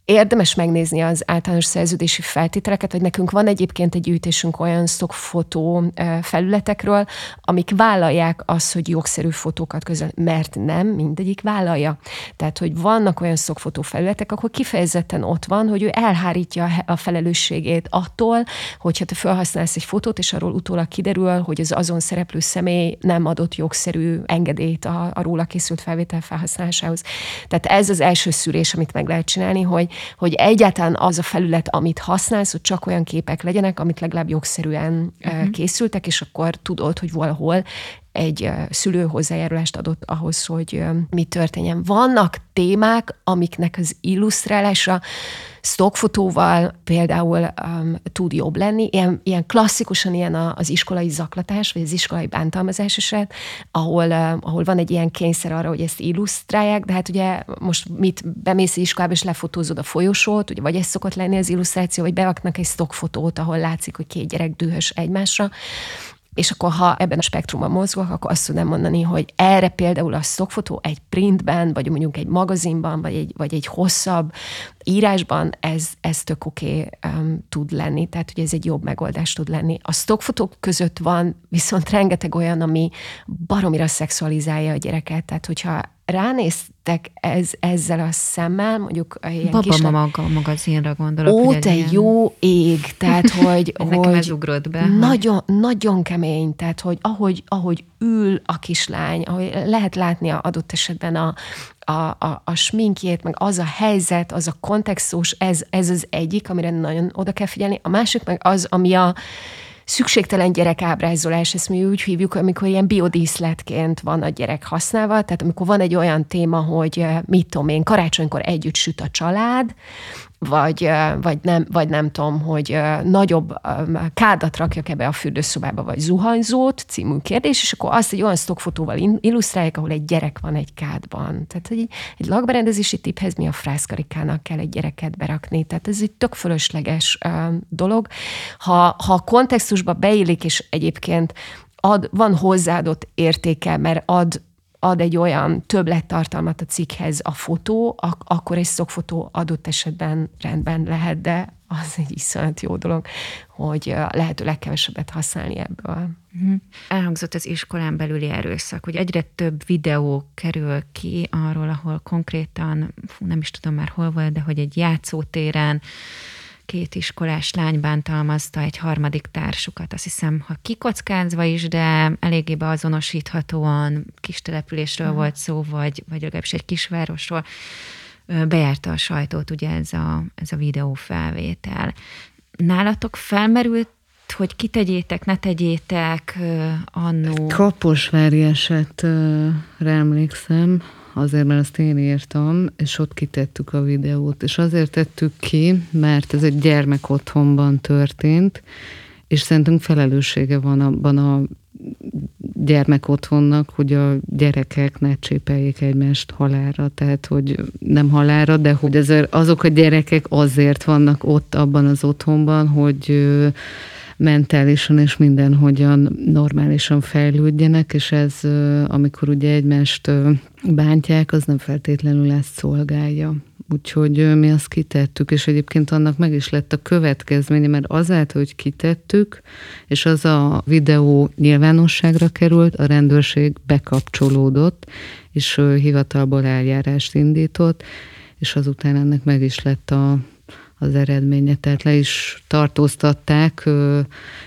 érdemes megnézni az általános szerződési feltételeket, vagy nekünk van egyébként egy gyűjtésünk olyan stockfotó felületekről, amik vállalják azt, hogy jogszerű fotókat közöl, mert nem mindegyik vállalja. Tehát, hogy vannak olyan stockfotó felületek, akkor kifejezetten ott van, hogy ő elhárítja a felelősségét attól, hogyha te felhasználsz egy fotót, és arról utólag kiderül, hogy az azon szereplő személy nem adott jogszerű engedélyt a, a róla készült felvétel felhasználásához. Tehát ez az első szűrés, amit meg lehet csinálni, hogy hogy egyáltalán az a felület, amit használsz, hogy csak olyan képek legyenek, amit legalább jogszerűen uh-huh. készültek, és akkor tudod, hogy valahol egy szülő hozzájárulást adott ahhoz, hogy mi történjen. Vannak témák, amiknek az illusztrálása stockfotóval például um, tud jobb lenni. Ilyen, ilyen klasszikusan ilyen az iskolai zaklatás, vagy az iskolai bántalmazás eset, ahol, uh, ahol van egy ilyen kényszer arra, hogy ezt illusztrálják, de hát ugye most mit bemész iskolába, és lefotózod a folyosót, ugye vagy ez szokott lenni az illusztráció, vagy beaknak egy stockfotót, ahol látszik, hogy két gyerek dühös egymásra, és akkor ha ebben a spektrumban mozgok, akkor azt tudom mondani, hogy erre például a szokfotó egy printben, vagy mondjuk egy magazinban, vagy egy, vagy egy hosszabb írásban ez, ez tök oké okay, um, tud lenni, tehát hogy ez egy jobb megoldás tud lenni. A stockfotók között van viszont rengeteg olyan, ami baromira szexualizálja a gyereket, tehát hogyha ránéztek ez, ezzel a szemmel, mondjuk a ilyen Baba kisebb... maga magazinra gondolok. Ó, te ilyen... jó ég, tehát hogy... hogy ez ugrott be. Nagyon, nagyon kemény, tehát hogy ahogy, ahogy ül a kislány, ahogy lehet látni a adott esetben a, a, a, a sminkjét, meg az a helyzet, az a kontextus, ez, ez az egyik, amire nagyon oda kell figyelni. A másik meg az, ami a szükségtelen gyerekábrázolás, ezt mi úgy hívjuk, amikor ilyen biodíszletként van a gyerek használva, tehát amikor van egy olyan téma, hogy eh, mit tudom én, karácsonykor együtt süt a család, vagy, vagy, nem, vagy nem tudom, hogy nagyobb kádat rakjak ebbe a fürdőszobába, vagy zuhanyzót című kérdés, és akkor azt egy olyan stockfotóval illusztrálják, ahol egy gyerek van egy kádban. Tehát egy, egy lakberendezési tiphez mi a frászkarikának kell egy gyereket berakni. Tehát ez egy tök fölösleges dolog. Ha, ha a kontextusba beillik, és egyébként ad, van hozzáadott értéke, mert ad ad egy olyan többlettartalmat a cikkhez a fotó, ak- akkor egy szokfotó adott esetben rendben lehet, de az egy iszonyat jó dolog, hogy lehető legkevesebbet használni ebből. Uh-huh. Elhangzott az iskolán belüli erőszak, hogy egyre több videó kerül ki arról, ahol konkrétan, nem is tudom már hol volt, de hogy egy játszótéren két iskolás lány bántalmazta egy harmadik társukat. Azt hiszem, ha kikockázva is, de eléggé beazonosíthatóan kis településről uh-huh. volt szó, vagy, vagy legalábbis egy kisvárosról bejárta a sajtót ugye ez a, ez a videófelvétel. Nálatok felmerült hogy kitegyétek, ne tegyétek annó. Kaposvári esetre emlékszem, azért, mert azt én írtam, és ott kitettük a videót. És azért tettük ki, mert ez egy gyermek otthonban történt, és szerintünk felelőssége van abban a gyermek otthonnak, hogy a gyerekek ne csépeljék egymást halára, tehát hogy nem halára, de hogy ezért azok a gyerekek azért vannak ott abban az otthonban, hogy mentálisan és mindenhogyan normálisan fejlődjenek, és ez, amikor ugye egymást bántják, az nem feltétlenül ezt szolgálja. Úgyhogy mi azt kitettük, és egyébként annak meg is lett a következménye, mert azáltal, hogy kitettük, és az a videó nyilvánosságra került, a rendőrség bekapcsolódott, és hivatalból eljárást indított, és azután ennek meg is lett a, az eredménye, tehát le is tartóztatták,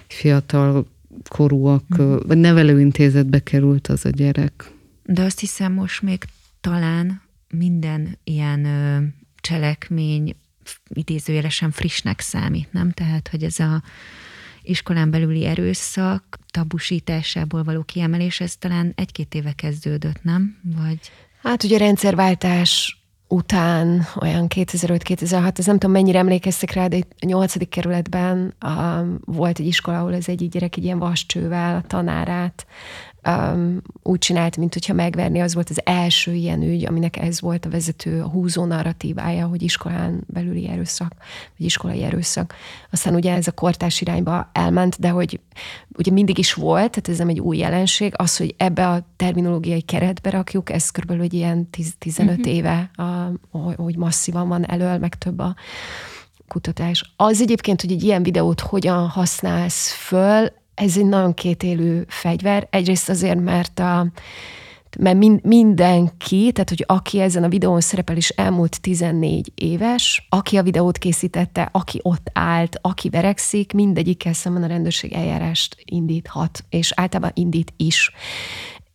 fiatal korúak, mm. vagy nevelőintézetbe került az a gyerek. De azt hiszem most még talán minden ilyen cselekmény idézőjelesen frissnek számít, nem? Tehát, hogy ez a iskolán belüli erőszak tabusításából való kiemelés, ez talán egy-két éve kezdődött, nem? Vagy... Hát ugye a rendszerváltás után, olyan 2005-2006, ez nem tudom mennyire emlékeztek rá, de a nyolcadik kerületben um, volt egy iskola, ahol az egyik gyerek egy ilyen vascsővel a tanárát um, úgy csinált, mint hogyha megverni, az volt az első ilyen ügy, aminek ez volt a vezető, a húzó narratívája, hogy iskolán belüli erőszak, vagy iskolai erőszak. Aztán ugye ez a kortás irányba elment, de hogy ugye mindig is volt, tehát ez nem egy új jelenség, az, hogy ebbe a terminológiai keretbe rakjuk, ez körülbelül egy ilyen 15 uh-huh. éve, a, hogy masszívan van elől, meg több a kutatás. Az egyébként, hogy egy ilyen videót hogyan használsz föl, ez egy nagyon kétélű fegyver. Egyrészt azért, mert a, mert mind, mindenki, tehát hogy aki ezen a videón szerepel is elmúlt 14 éves, aki a videót készítette, aki ott állt, aki verekszik, mindegyikkel szemben a rendőrség eljárást indíthat, és általában indít is.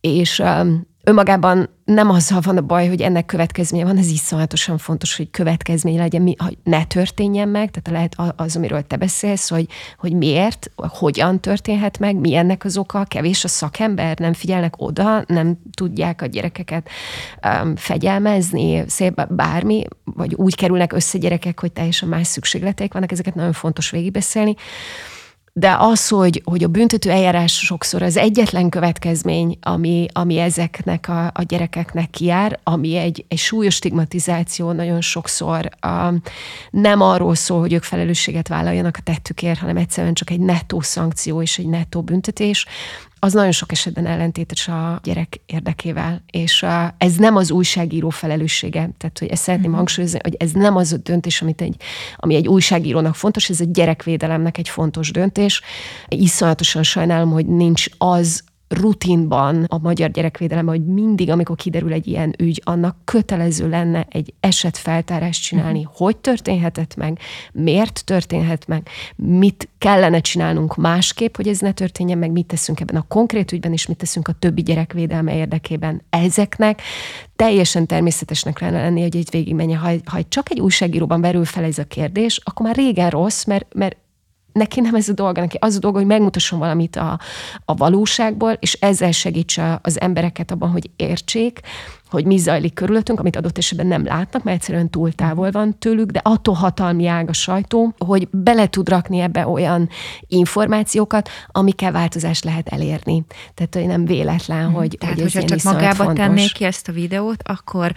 És um, önmagában nem azzal van a baj, hogy ennek következménye van, ez iszonyatosan fontos, hogy következménye legyen, hogy ne történjen meg, tehát lehet az, amiről te beszélsz, hogy, hogy miért, hogyan történhet meg, mi ennek az oka, kevés a szakember, nem figyelnek oda, nem tudják a gyerekeket um, fegyelmezni, szép bármi, vagy úgy kerülnek össze gyerekek, hogy teljesen más szükségleteik vannak, ezeket nagyon fontos végigbeszélni. De az, hogy, hogy a büntető eljárás sokszor az egyetlen következmény, ami, ami ezeknek a, a gyerekeknek kijár, ami egy, egy súlyos stigmatizáció nagyon sokszor a, nem arról szól, hogy ők felelősséget vállaljanak a tettükért, hanem egyszerűen csak egy nettó szankció és egy nettó büntetés, az nagyon sok esetben ellentétes a gyerek érdekével, és ez nem az újságíró felelőssége. Tehát, hogy ezt szeretném uh-huh. hangsúlyozni, hogy ez nem az a döntés, amit egy, ami egy újságírónak fontos, ez a gyerekvédelemnek egy fontos döntés. Iszonyatosan sajnálom, hogy nincs az rutinban a magyar gyerekvédelemben, hogy mindig, amikor kiderül egy ilyen ügy, annak kötelező lenne egy esetfeltárást csinálni, uh-huh. hogy történhetett meg, miért történhet meg, mit kellene csinálnunk másképp, hogy ez ne történjen meg, mit teszünk ebben a konkrét ügyben, és mit teszünk a többi gyerekvédelme érdekében ezeknek. Teljesen természetesnek lenne lenni, hogy egy végig menje. Ha, ha csak egy újságíróban verül fel ez a kérdés, akkor már régen rossz, mert, mert neki nem ez a dolga, neki az a dolga, hogy megmutasson valamit a, a valóságból, és ezzel segítse az embereket abban, hogy értsék, hogy mi zajlik körülöttünk, amit adott esetben nem látnak, mert egyszerűen túl távol van tőlük, de attól hatalmi ág a sajtó, hogy bele tud rakni ebbe olyan információkat, amikkel változást lehet elérni. Tehát, hogy nem véletlen, mhm. hogy, Tehát, hogy hogyha csak magába fontos. tennék ki ezt a videót, akkor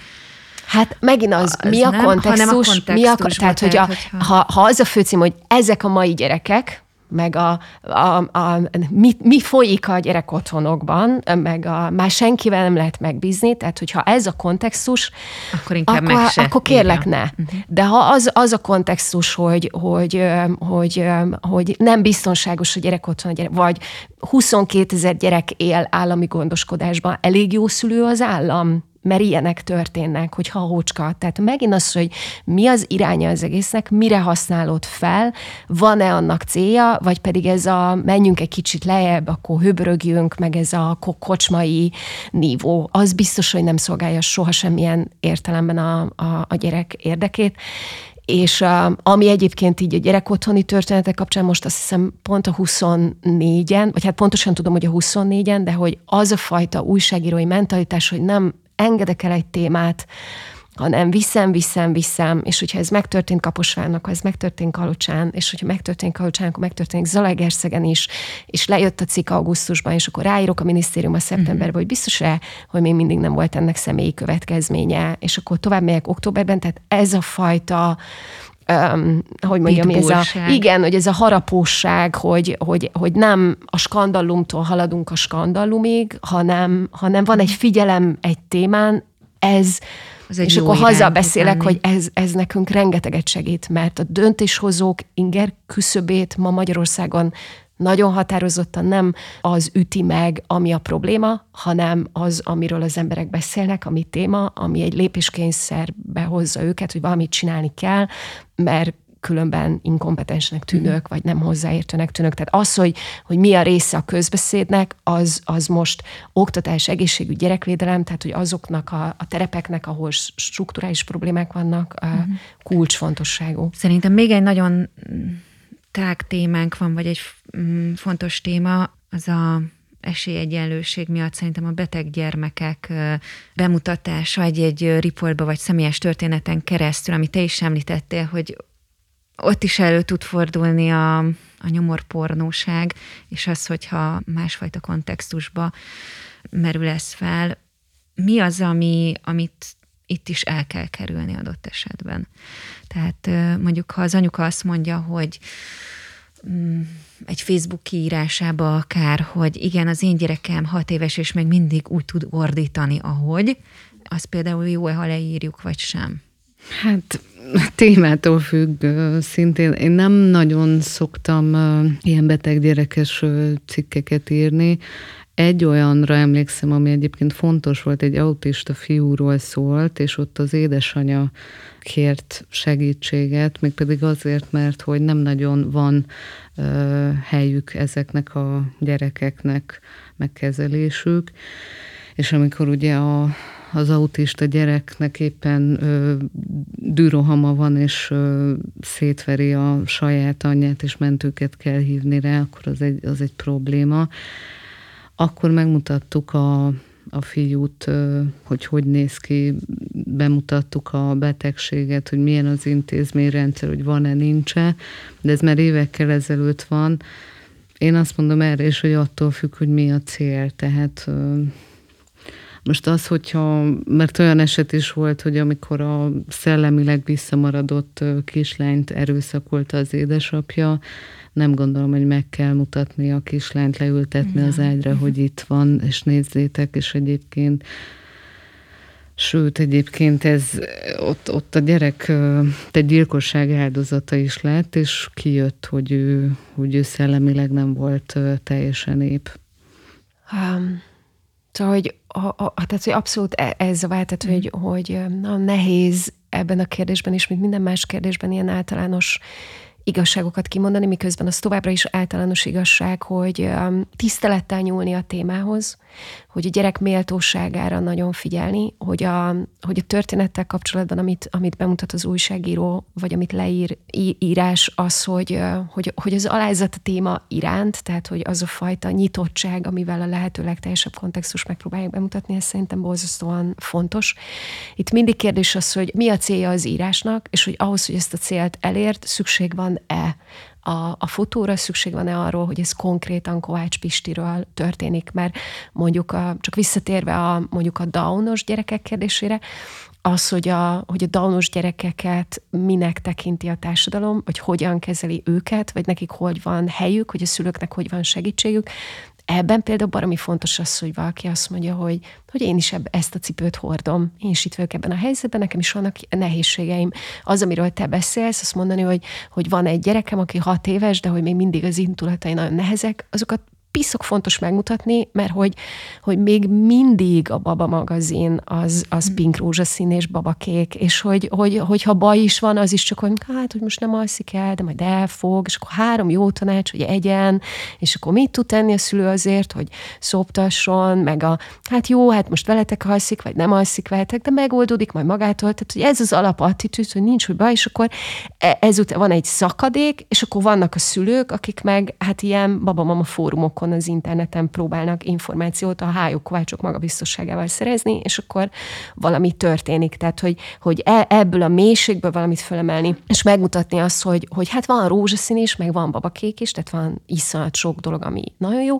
Hát megint az, az mi a nem, kontextus, a kontextus mi a, tehát, hogy a, ha, ha az a főcím, hogy ezek a mai gyerekek, meg a, a, a, mi, mi folyik a gyerek otthonokban, meg a, már senkivel nem lehet megbízni, tehát hogyha ez a kontextus, akkor, inkább akkor, meg se. akkor kérlek Igen. ne. De ha az, az a kontextus, hogy, hogy, hogy, hogy nem biztonságos a gyerek otthon, a gyerek, vagy 22 ezer gyerek él állami gondoskodásban, elég jó szülő az állam? Mert ilyenek történnek, hogy ha hócska. Tehát megint az, hogy mi az iránya az egésznek, mire használod fel, van-e annak célja, vagy pedig ez a menjünk egy kicsit lejjebb, akkor höbrögjünk, meg ez a kocsmai nívó, az biztos, hogy nem szolgálja soha semmilyen értelemben a, a, a gyerek érdekét. És uh, ami egyébként így a gyerekotthoni történetek kapcsán most azt hiszem pont a 24-en, vagy hát pontosan tudom, hogy a 24-en, de hogy az a fajta újságírói mentalitás, hogy nem engedek el egy témát, hanem viszem, viszem, viszem, és hogyha ez megtörtént Kaposvárnak, ha ez megtörtént Kalocsán, és hogyha megtörtént Kalocsán, akkor megtörténik Zalaegerszegen is, és lejött a cikk augusztusban, és akkor ráírok a minisztérium a szeptemberben, uh-huh. hogy biztos-e, hogy még mindig nem volt ennek személyi következménye, és akkor tovább megyek októberben, tehát ez a fajta um, hogy mondjam, ez a, igen, hogy ez a harapóság, hogy, hogy, hogy nem a skandalumtól haladunk a skandalumig, hanem, hanem van egy figyelem egy témán, ez az és akkor hazabeszélek, hogy ez, ez nekünk rengeteget segít, mert a döntéshozók inger küszöbét ma Magyarországon nagyon határozottan nem az üti meg, ami a probléma, hanem az, amiről az emberek beszélnek, ami téma, ami egy lépéskényszerbe hozza őket, hogy valamit csinálni kell, mert különben inkompetensnek tűnök, mm. vagy nem hozzáértőnek tűnök. Tehát az, hogy, hogy mi a része a közbeszédnek, az, az most oktatás, egészségügy, gyerekvédelem, tehát hogy azoknak a, a terepeknek, ahol strukturális problémák vannak, mm. kulcsfontosságú. Szerintem még egy nagyon tág témánk van, vagy egy mm, fontos téma, az a esélyegyenlőség miatt szerintem a beteg gyermekek bemutatása egy-egy riportba vagy személyes történeten keresztül, amit te is említettél, hogy ott is elő tud fordulni a, a nyomorpornóság, és az, hogyha másfajta kontextusba merül ez fel. Mi az, ami, amit itt is el kell kerülni adott esetben? Tehát mondjuk, ha az anyuka azt mondja, hogy mm, egy Facebook kiírásába akár, hogy igen, az én gyerekem hat éves, és még mindig úgy tud ordítani, ahogy, az például jó-e, ha leírjuk, vagy sem? Hát témától függ szintén. Én nem nagyon szoktam ilyen beteg gyerekes cikkeket írni. Egy olyanra emlékszem, ami egyébként fontos volt, egy autista fiúról szólt, és ott az édesanyja kért segítséget, mégpedig azért, mert hogy nem nagyon van ö, helyük ezeknek a gyerekeknek megkezelésük, és amikor ugye a, az autista gyereknek éppen ö, dűrohama van, és ö, szétveri a saját anyját, és mentőket kell hívni rá, akkor az egy, az egy probléma. Akkor megmutattuk a, a fiút, hogy hogy néz ki, bemutattuk a betegséget, hogy milyen az intézményrendszer, hogy van-e, nincs-e, de ez már évekkel ezelőtt van. Én azt mondom erre is, hogy attól függ, hogy mi a cél, tehát most az, hogyha, mert olyan eset is volt, hogy amikor a szellemileg visszamaradott kislányt erőszakolta az édesapja, nem gondolom, hogy meg kell mutatni a kislányt, leültetni ja. az ágyra, hogy itt van, és nézzétek, és egyébként Sőt, egyébként ez ott, ott a gyerek egy gyilkosság áldozata is lett, és kijött, hogy ő, hogy ő szellemileg nem volt teljesen ép. Um, szóval, hogy, a, a, tehát, hogy abszolút e, ez a vált, tehát, mm. hogy, hogy na, nehéz ebben a kérdésben is, mint minden más kérdésben ilyen általános igazságokat kimondani, miközben az továbbra is általános igazság, hogy um, tisztelettel nyúlni a témához, hogy a gyerek méltóságára nagyon figyelni, hogy a, hogy a történettel kapcsolatban, amit, amit bemutat az újságíró, vagy amit leír írás, az, hogy, hogy, hogy az alázat a téma iránt, tehát hogy az a fajta nyitottság, amivel a lehető legteljesebb kontextus megpróbálják bemutatni, ez szerintem borzasztóan fontos. Itt mindig kérdés az, hogy mi a célja az írásnak, és hogy ahhoz, hogy ezt a célt elért, szükség van-e a, a fotóra szükség van-e arról, hogy ez konkrétan Kovács Pistiről történik, mert mondjuk a, csak visszatérve a, mondjuk a Downos gyerekek kérdésére, az, hogy a, hogy a Downos gyerekeket minek tekinti a társadalom, hogy hogyan kezeli őket, vagy nekik hogy van helyük, hogy a szülőknek hogy van segítségük, Ebben például baromi fontos az, hogy valaki azt mondja, hogy, hogy én is ebb, ezt a cipőt hordom, én is itt vagyok ebben a helyzetben, nekem is vannak nehézségeim. Az, amiről te beszélsz, azt mondani, hogy, hogy van egy gyerekem, aki hat éves, de hogy még mindig az intulatai nagyon nehezek, azokat piszok fontos megmutatni, mert hogy, hogy még mindig a Baba magazin az, az pink rózsaszín és babakék, és hogy, hogy, hogyha baj is van, az is csak, hogy hát, hogy most nem alszik el, de majd elfog, és akkor három jó tanács, hogy egyen, és akkor mit tud tenni a szülő azért, hogy szoptasson, meg a, hát jó, hát most veletek alszik, vagy nem alszik veletek, de megoldódik majd magától. Tehát, hogy ez az alapattitűd, hogy nincs, hogy baj, és akkor e, ezután van egy szakadék, és akkor vannak a szülők, akik meg hát ilyen babamama fórumokon honnan az interneten próbálnak információt a hájuk kovácsok magabiztosságával szerezni, és akkor valami történik. Tehát, hogy, hogy e, ebből a mélységből valamit felemelni, és megmutatni azt, hogy, hogy hát van rózsaszín is, meg van babakék is, tehát van iszonyat sok dolog, ami nagyon jó,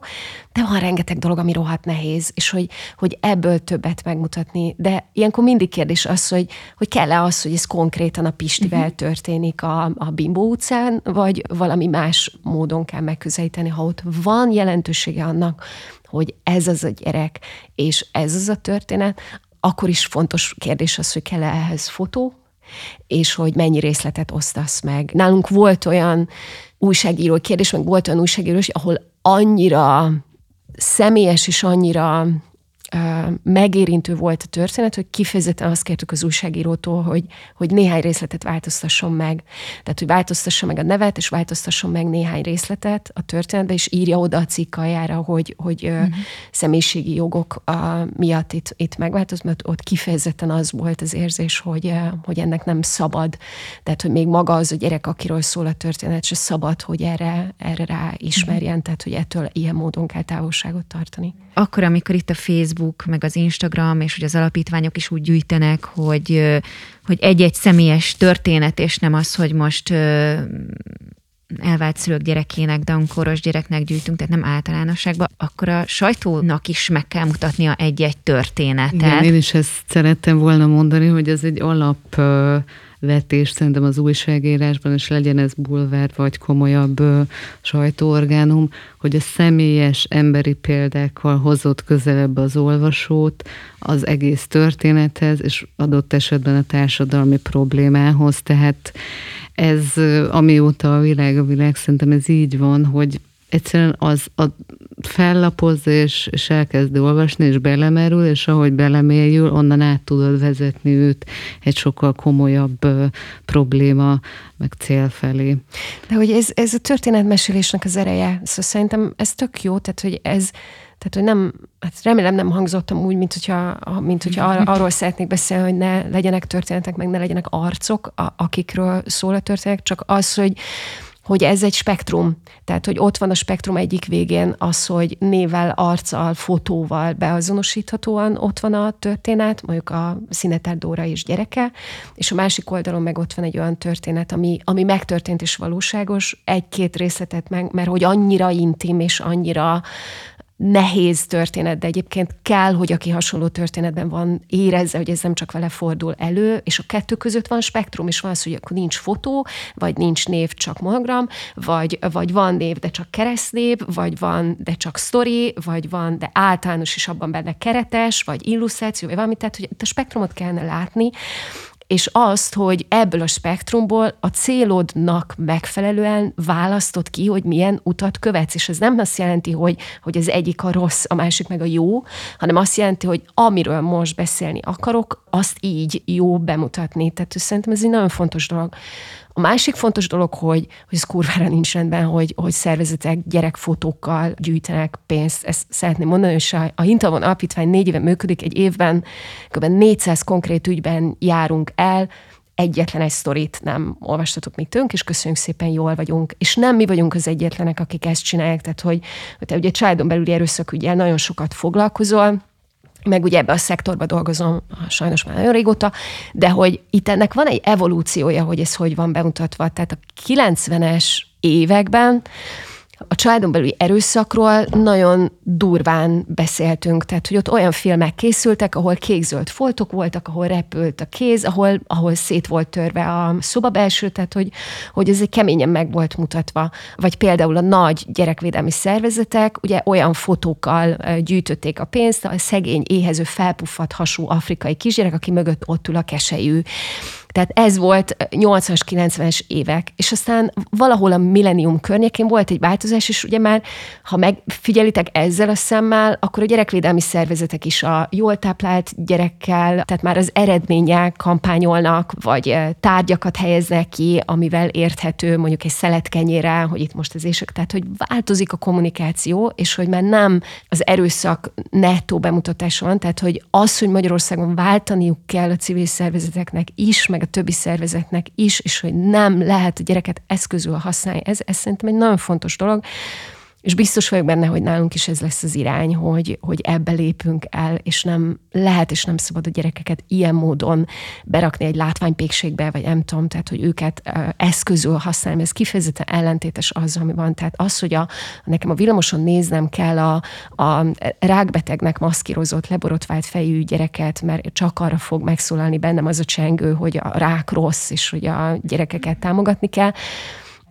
de van rengeteg dolog, ami rohadt nehéz, és hogy, hogy ebből többet megmutatni. De ilyenkor mindig kérdés az, hogy, hogy kell-e az, hogy ez konkrétan a Pistivel uh-huh. történik a, a Bimbo utcán, vagy valami más módon kell megközelíteni, ha ott van jelen jelentősége annak, hogy ez az a gyerek, és ez az a történet, akkor is fontos kérdés az, hogy kell -e ehhez fotó, és hogy mennyi részletet osztasz meg. Nálunk volt olyan újságíró kérdés, meg volt olyan újságíró, ahol annyira személyes és annyira megérintő volt a történet, hogy kifejezetten azt kértük az újságírótól, hogy, hogy néhány részletet változtasson meg. Tehát, hogy változtassa meg a nevet, és változtasson meg néhány részletet a történetbe, és írja oda a cikk aljára, hogy, hogy uh-huh. személyiségi jogok a, miatt itt, itt megváltoz, mert ott kifejezetten az volt az érzés, hogy, hogy ennek nem szabad. Tehát, hogy még maga az a gyerek, akiről szól a történet, se szabad, hogy erre, erre rá ismerjen, uh-huh. tehát, hogy ettől ilyen módon kell távolságot tartani. Akkor, amikor itt a Facebook meg az Instagram, és hogy az alapítványok is úgy gyűjtenek, hogy, hogy egy-egy személyes történet, és nem az, hogy most elvált szülők gyerekének, dankoros gyereknek gyűjtünk, tehát nem általánosságban, akkor a sajtónak is meg kell mutatnia egy-egy történetet. Igen, én is ezt szerettem volna mondani, hogy ez egy alap vetés szerintem az újságírásban, és legyen ez bulvár vagy komolyabb ö, sajtóorgánum, hogy a személyes emberi példákkal hozott közelebb az olvasót az egész történethez, és adott esetben a társadalmi problémához. Tehát ez, amióta a világ a világ, szerintem ez így van, hogy egyszerűen az a fellapozza, és, és elkezd olvasni, és belemerül, és ahogy belemélyül, onnan át tudod vezetni őt egy sokkal komolyabb ö, probléma, meg cél felé. De hogy ez, ez a történetmesélésnek az ereje, szóval szerintem ez tök jó, tehát hogy ez, tehát, hogy nem, hát remélem nem hangzottam úgy, mint hogyha, mint hogyha ar- arról szeretnék beszélni, hogy ne legyenek történetek, meg ne legyenek arcok, a, akikről szól a történet, csak az, hogy, hogy ez egy spektrum. Tehát, hogy ott van a spektrum egyik végén az, hogy névvel, arccal, fotóval beazonosíthatóan ott van a történet, mondjuk a Szinetár Dóra és gyereke, és a másik oldalon meg ott van egy olyan történet, ami, ami megtörtént és valóságos, egy-két részletet meg, mert hogy annyira intim és annyira nehéz történet, de egyébként kell, hogy aki hasonló történetben van, érezze, hogy ez nem csak vele fordul elő, és a kettő között van spektrum, és van az, hogy akkor nincs fotó, vagy nincs név, csak monogram, vagy, vagy van név, de csak keresztnév, vagy van, de csak sztori, vagy van, de általános is abban benne keretes, vagy illusztráció, vagy valami, tehát hogy a spektrumot kellene látni, és azt, hogy ebből a spektrumból a célodnak megfelelően választod ki, hogy milyen utat követsz. És ez nem azt jelenti, hogy, hogy az egyik a rossz, a másik meg a jó, hanem azt jelenti, hogy amiről most beszélni akarok, azt így jó bemutatni. Tehát szerintem ez egy nagyon fontos dolog. A másik fontos dolog, hogy, hogy ez kurvára nincs rendben, hogy, hogy szervezetek gyerekfotókkal gyűjtenek pénzt. Ezt szeretném mondani, és a, a Hintavon Alapítvány négy éve működik, egy évben kb. 400 konkrét ügyben járunk el, egyetlen egy sztorit nem olvastatok még tőnk, és köszönjük szépen, jól vagyunk. És nem mi vagyunk az egyetlenek, akik ezt csinálják, tehát hogy, hogy te ugye családon belüli erőszakügyel nagyon sokat foglalkozol, meg ugye ebbe a szektorba dolgozom sajnos már nagyon régóta, de hogy itt ennek van egy evolúciója, hogy ez hogy van bemutatva. Tehát a 90-es években a családon belüli erőszakról nagyon durván beszéltünk, tehát hogy ott olyan filmek készültek, ahol kékzöld foltok voltak, ahol repült a kéz, ahol, ahol szét volt törve a szoba belső, tehát hogy, hogy ez egy keményen meg volt mutatva. Vagy például a nagy gyerekvédelmi szervezetek ugye olyan fotókkal gyűjtötték a pénzt, a szegény, éhező, felpuffadt hasú afrikai kisgyerek, aki mögött ott ül a keselyű. Tehát ez volt 80-as, 90-es évek. És aztán valahol a millennium környékén volt egy változás, és ugye már, ha megfigyelitek ezzel a szemmel, akkor a gyerekvédelmi szervezetek is a jól táplált gyerekkel, tehát már az eredmények kampányolnak, vagy tárgyakat helyeznek ki, amivel érthető mondjuk egy szeletkenyére, hogy itt most az éjszak, tehát hogy változik a kommunikáció, és hogy már nem az erőszak nettó bemutatása van, tehát hogy az, hogy Magyarországon váltaniuk kell a civil szervezeteknek is, meg a többi szervezetnek is, és hogy nem lehet a gyereket eszközül használni. Ez, ez szerintem egy nagyon fontos dolog. És biztos vagyok benne, hogy nálunk is ez lesz az irány, hogy, hogy ebbe lépünk el, és nem lehet és nem szabad a gyerekeket ilyen módon berakni egy látványpékségbe, vagy nem tudom, tehát hogy őket eszközül használni. Ez kifejezetten ellentétes az, ami van. Tehát az, hogy a, nekem a villamoson néznem kell a, a rákbetegnek maszkírozott, leborotvált fejű gyereket, mert csak arra fog megszólalni bennem az a csengő, hogy a rák rossz, és hogy a gyerekeket támogatni kell.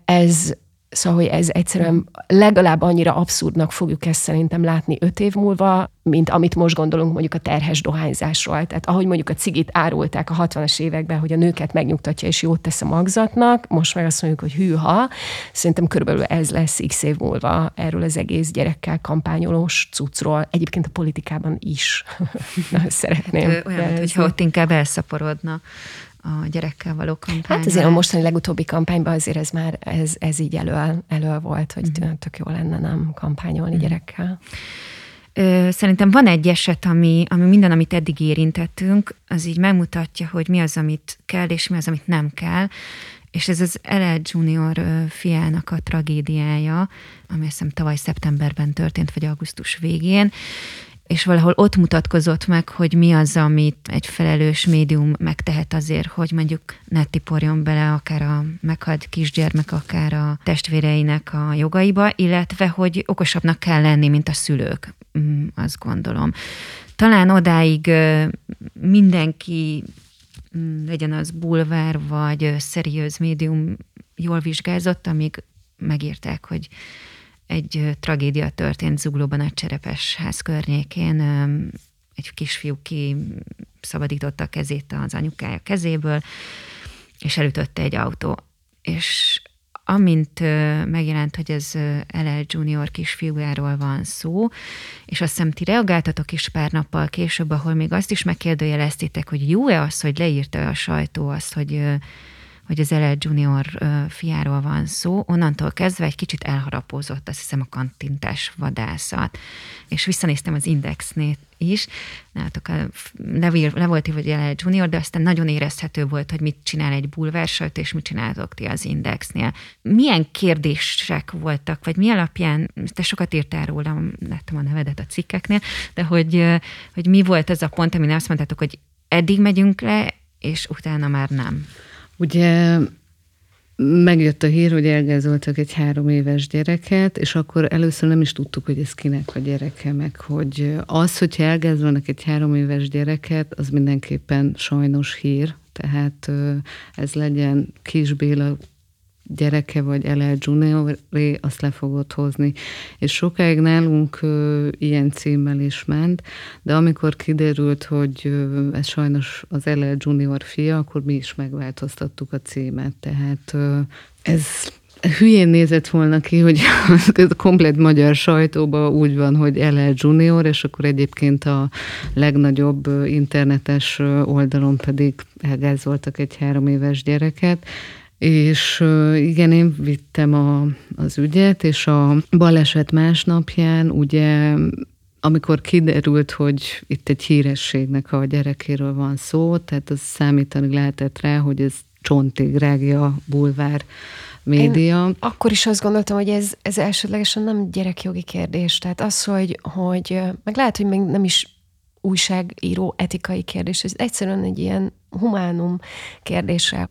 Ez, Szóval, hogy ez egyszerűen legalább annyira abszurdnak fogjuk ezt szerintem látni öt év múlva, mint amit most gondolunk mondjuk a terhes dohányzásról. Tehát ahogy mondjuk a cigit árulták a 60-as években, hogy a nőket megnyugtatja és jót tesz a magzatnak, most meg azt mondjuk, hogy hűha, szerintem körülbelül ez lesz x év múlva erről az egész gyerekkel kampányolós cuccról. Egyébként a politikában is szeretném. Olyan, hogyha ott inkább elszaporodna a gyerekkel való kampány. Hát azért a mostani legutóbbi kampányban azért ez már, ez, ez így elő, elő volt, hogy mm. tök jó lenne nem kampányolni mm. gyerekkel. Szerintem van egy eset, ami, ami minden, amit eddig érintettünk, az így megmutatja, hogy mi az, amit kell, és mi az, amit nem kell. És ez az L.L. Junior fiának a tragédiája, ami azt hiszem tavaly szeptemberben történt, vagy augusztus végén, és valahol ott mutatkozott meg, hogy mi az, amit egy felelős médium megtehet azért, hogy mondjuk ne tiporjon bele akár a meghalt kisgyermek, akár a testvéreinek a jogaiba, illetve hogy okosabbnak kell lenni, mint a szülők, mm, azt gondolom. Talán odáig mindenki, mm, legyen az bulvár vagy szeriőz médium jól vizsgázott, amíg megírták, hogy egy tragédia történt Zuglóban a Cserepes ház környékén. Egy kisfiú ki szabadította a kezét az anyukája kezéből, és elütötte egy autó. És amint megjelent, hogy ez LL Junior kisfiújáról van szó, és azt hiszem ti reagáltatok is pár nappal később, ahol még azt is megkérdőjeleztétek, hogy jó-e az, hogy leírta a sajtó azt, hogy hogy az LL Junior fiáról van szó, onnantól kezdve egy kicsit elharapózott, azt hiszem a kantintás vadászat. És visszanéztem az Indexnét is, nálatok le, le volt hogy LL Junior, de aztán nagyon érezhető volt, hogy mit csinál egy bulvársajt, és mit csináltok ti az Indexnél. Milyen kérdések voltak, vagy mi alapján, te sokat írtál róla, láttam a nevedet a cikkeknél, de hogy, hogy mi volt ez a pont, amin azt mondtátok, hogy eddig megyünk le, és utána már nem. Ugye megjött a hír, hogy elgázoltak egy három éves gyereket, és akkor először nem is tudtuk, hogy ez kinek a gyereke, meg hogy az, hogyha elgázolnak egy három éves gyereket, az mindenképpen sajnos hír, tehát ez legyen Kis Béla gyereke vagy LL Junioré, azt le fogod hozni. És sokáig nálunk ö, ilyen címmel is ment, de amikor kiderült, hogy ö, ez sajnos az LL Junior fia, akkor mi is megváltoztattuk a címet. Tehát ö, ez hülyén nézett volna ki, hogy a komplet magyar sajtóban úgy van, hogy LL Junior, és akkor egyébként a legnagyobb internetes oldalon pedig elgázoltak egy három éves gyereket. És igen, én vittem a, az ügyet, és a baleset másnapján ugye amikor kiderült, hogy itt egy hírességnek a gyerekéről van szó, tehát az számítani lehetett rá, hogy ez csontig rágja bulvár média. Én akkor is azt gondoltam, hogy ez, ez elsődlegesen nem gyerekjogi kérdés. Tehát az, hogy, hogy meg lehet, hogy még nem is újságíró etikai kérdés, ez egyszerűen egy ilyen humánum kérdése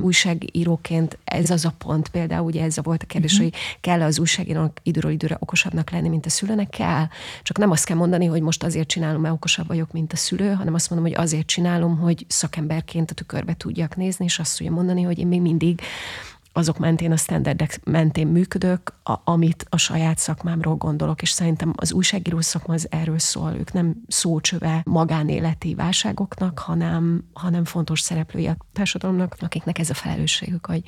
Újságíróként ez az a pont, például ugye ez volt a kérdés, uh-huh. hogy kell az újságírónak időről időre okosabbnak lenni, mint a szülőnek? Kell. Csak nem azt kell mondani, hogy most azért csinálom, mert okosabb vagyok, mint a szülő, hanem azt mondom, hogy azért csinálom, hogy szakemberként a tükörbe tudjak nézni, és azt tudja mondani, hogy én még mindig azok mentén, a standardek mentén működök, a, amit a saját szakmámról gondolok, és szerintem az újságíró szakma az erről szól, ők nem szócsöve magánéleti válságoknak, hanem, hanem fontos szereplői a társadalomnak, akiknek ez a felelősségük, hogy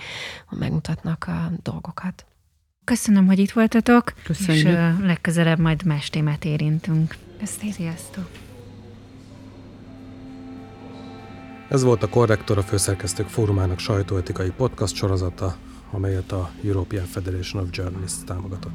megmutatnak a dolgokat. Köszönöm, hogy itt voltatok, Köszönjük. és legközelebb majd más témát érintünk. Köszönöm. Sziasztok! Ez volt a Korrektor a Főszerkesztők Fórumának sajtóetikai podcast sorozata, amelyet a European Federation of Journalists támogatott.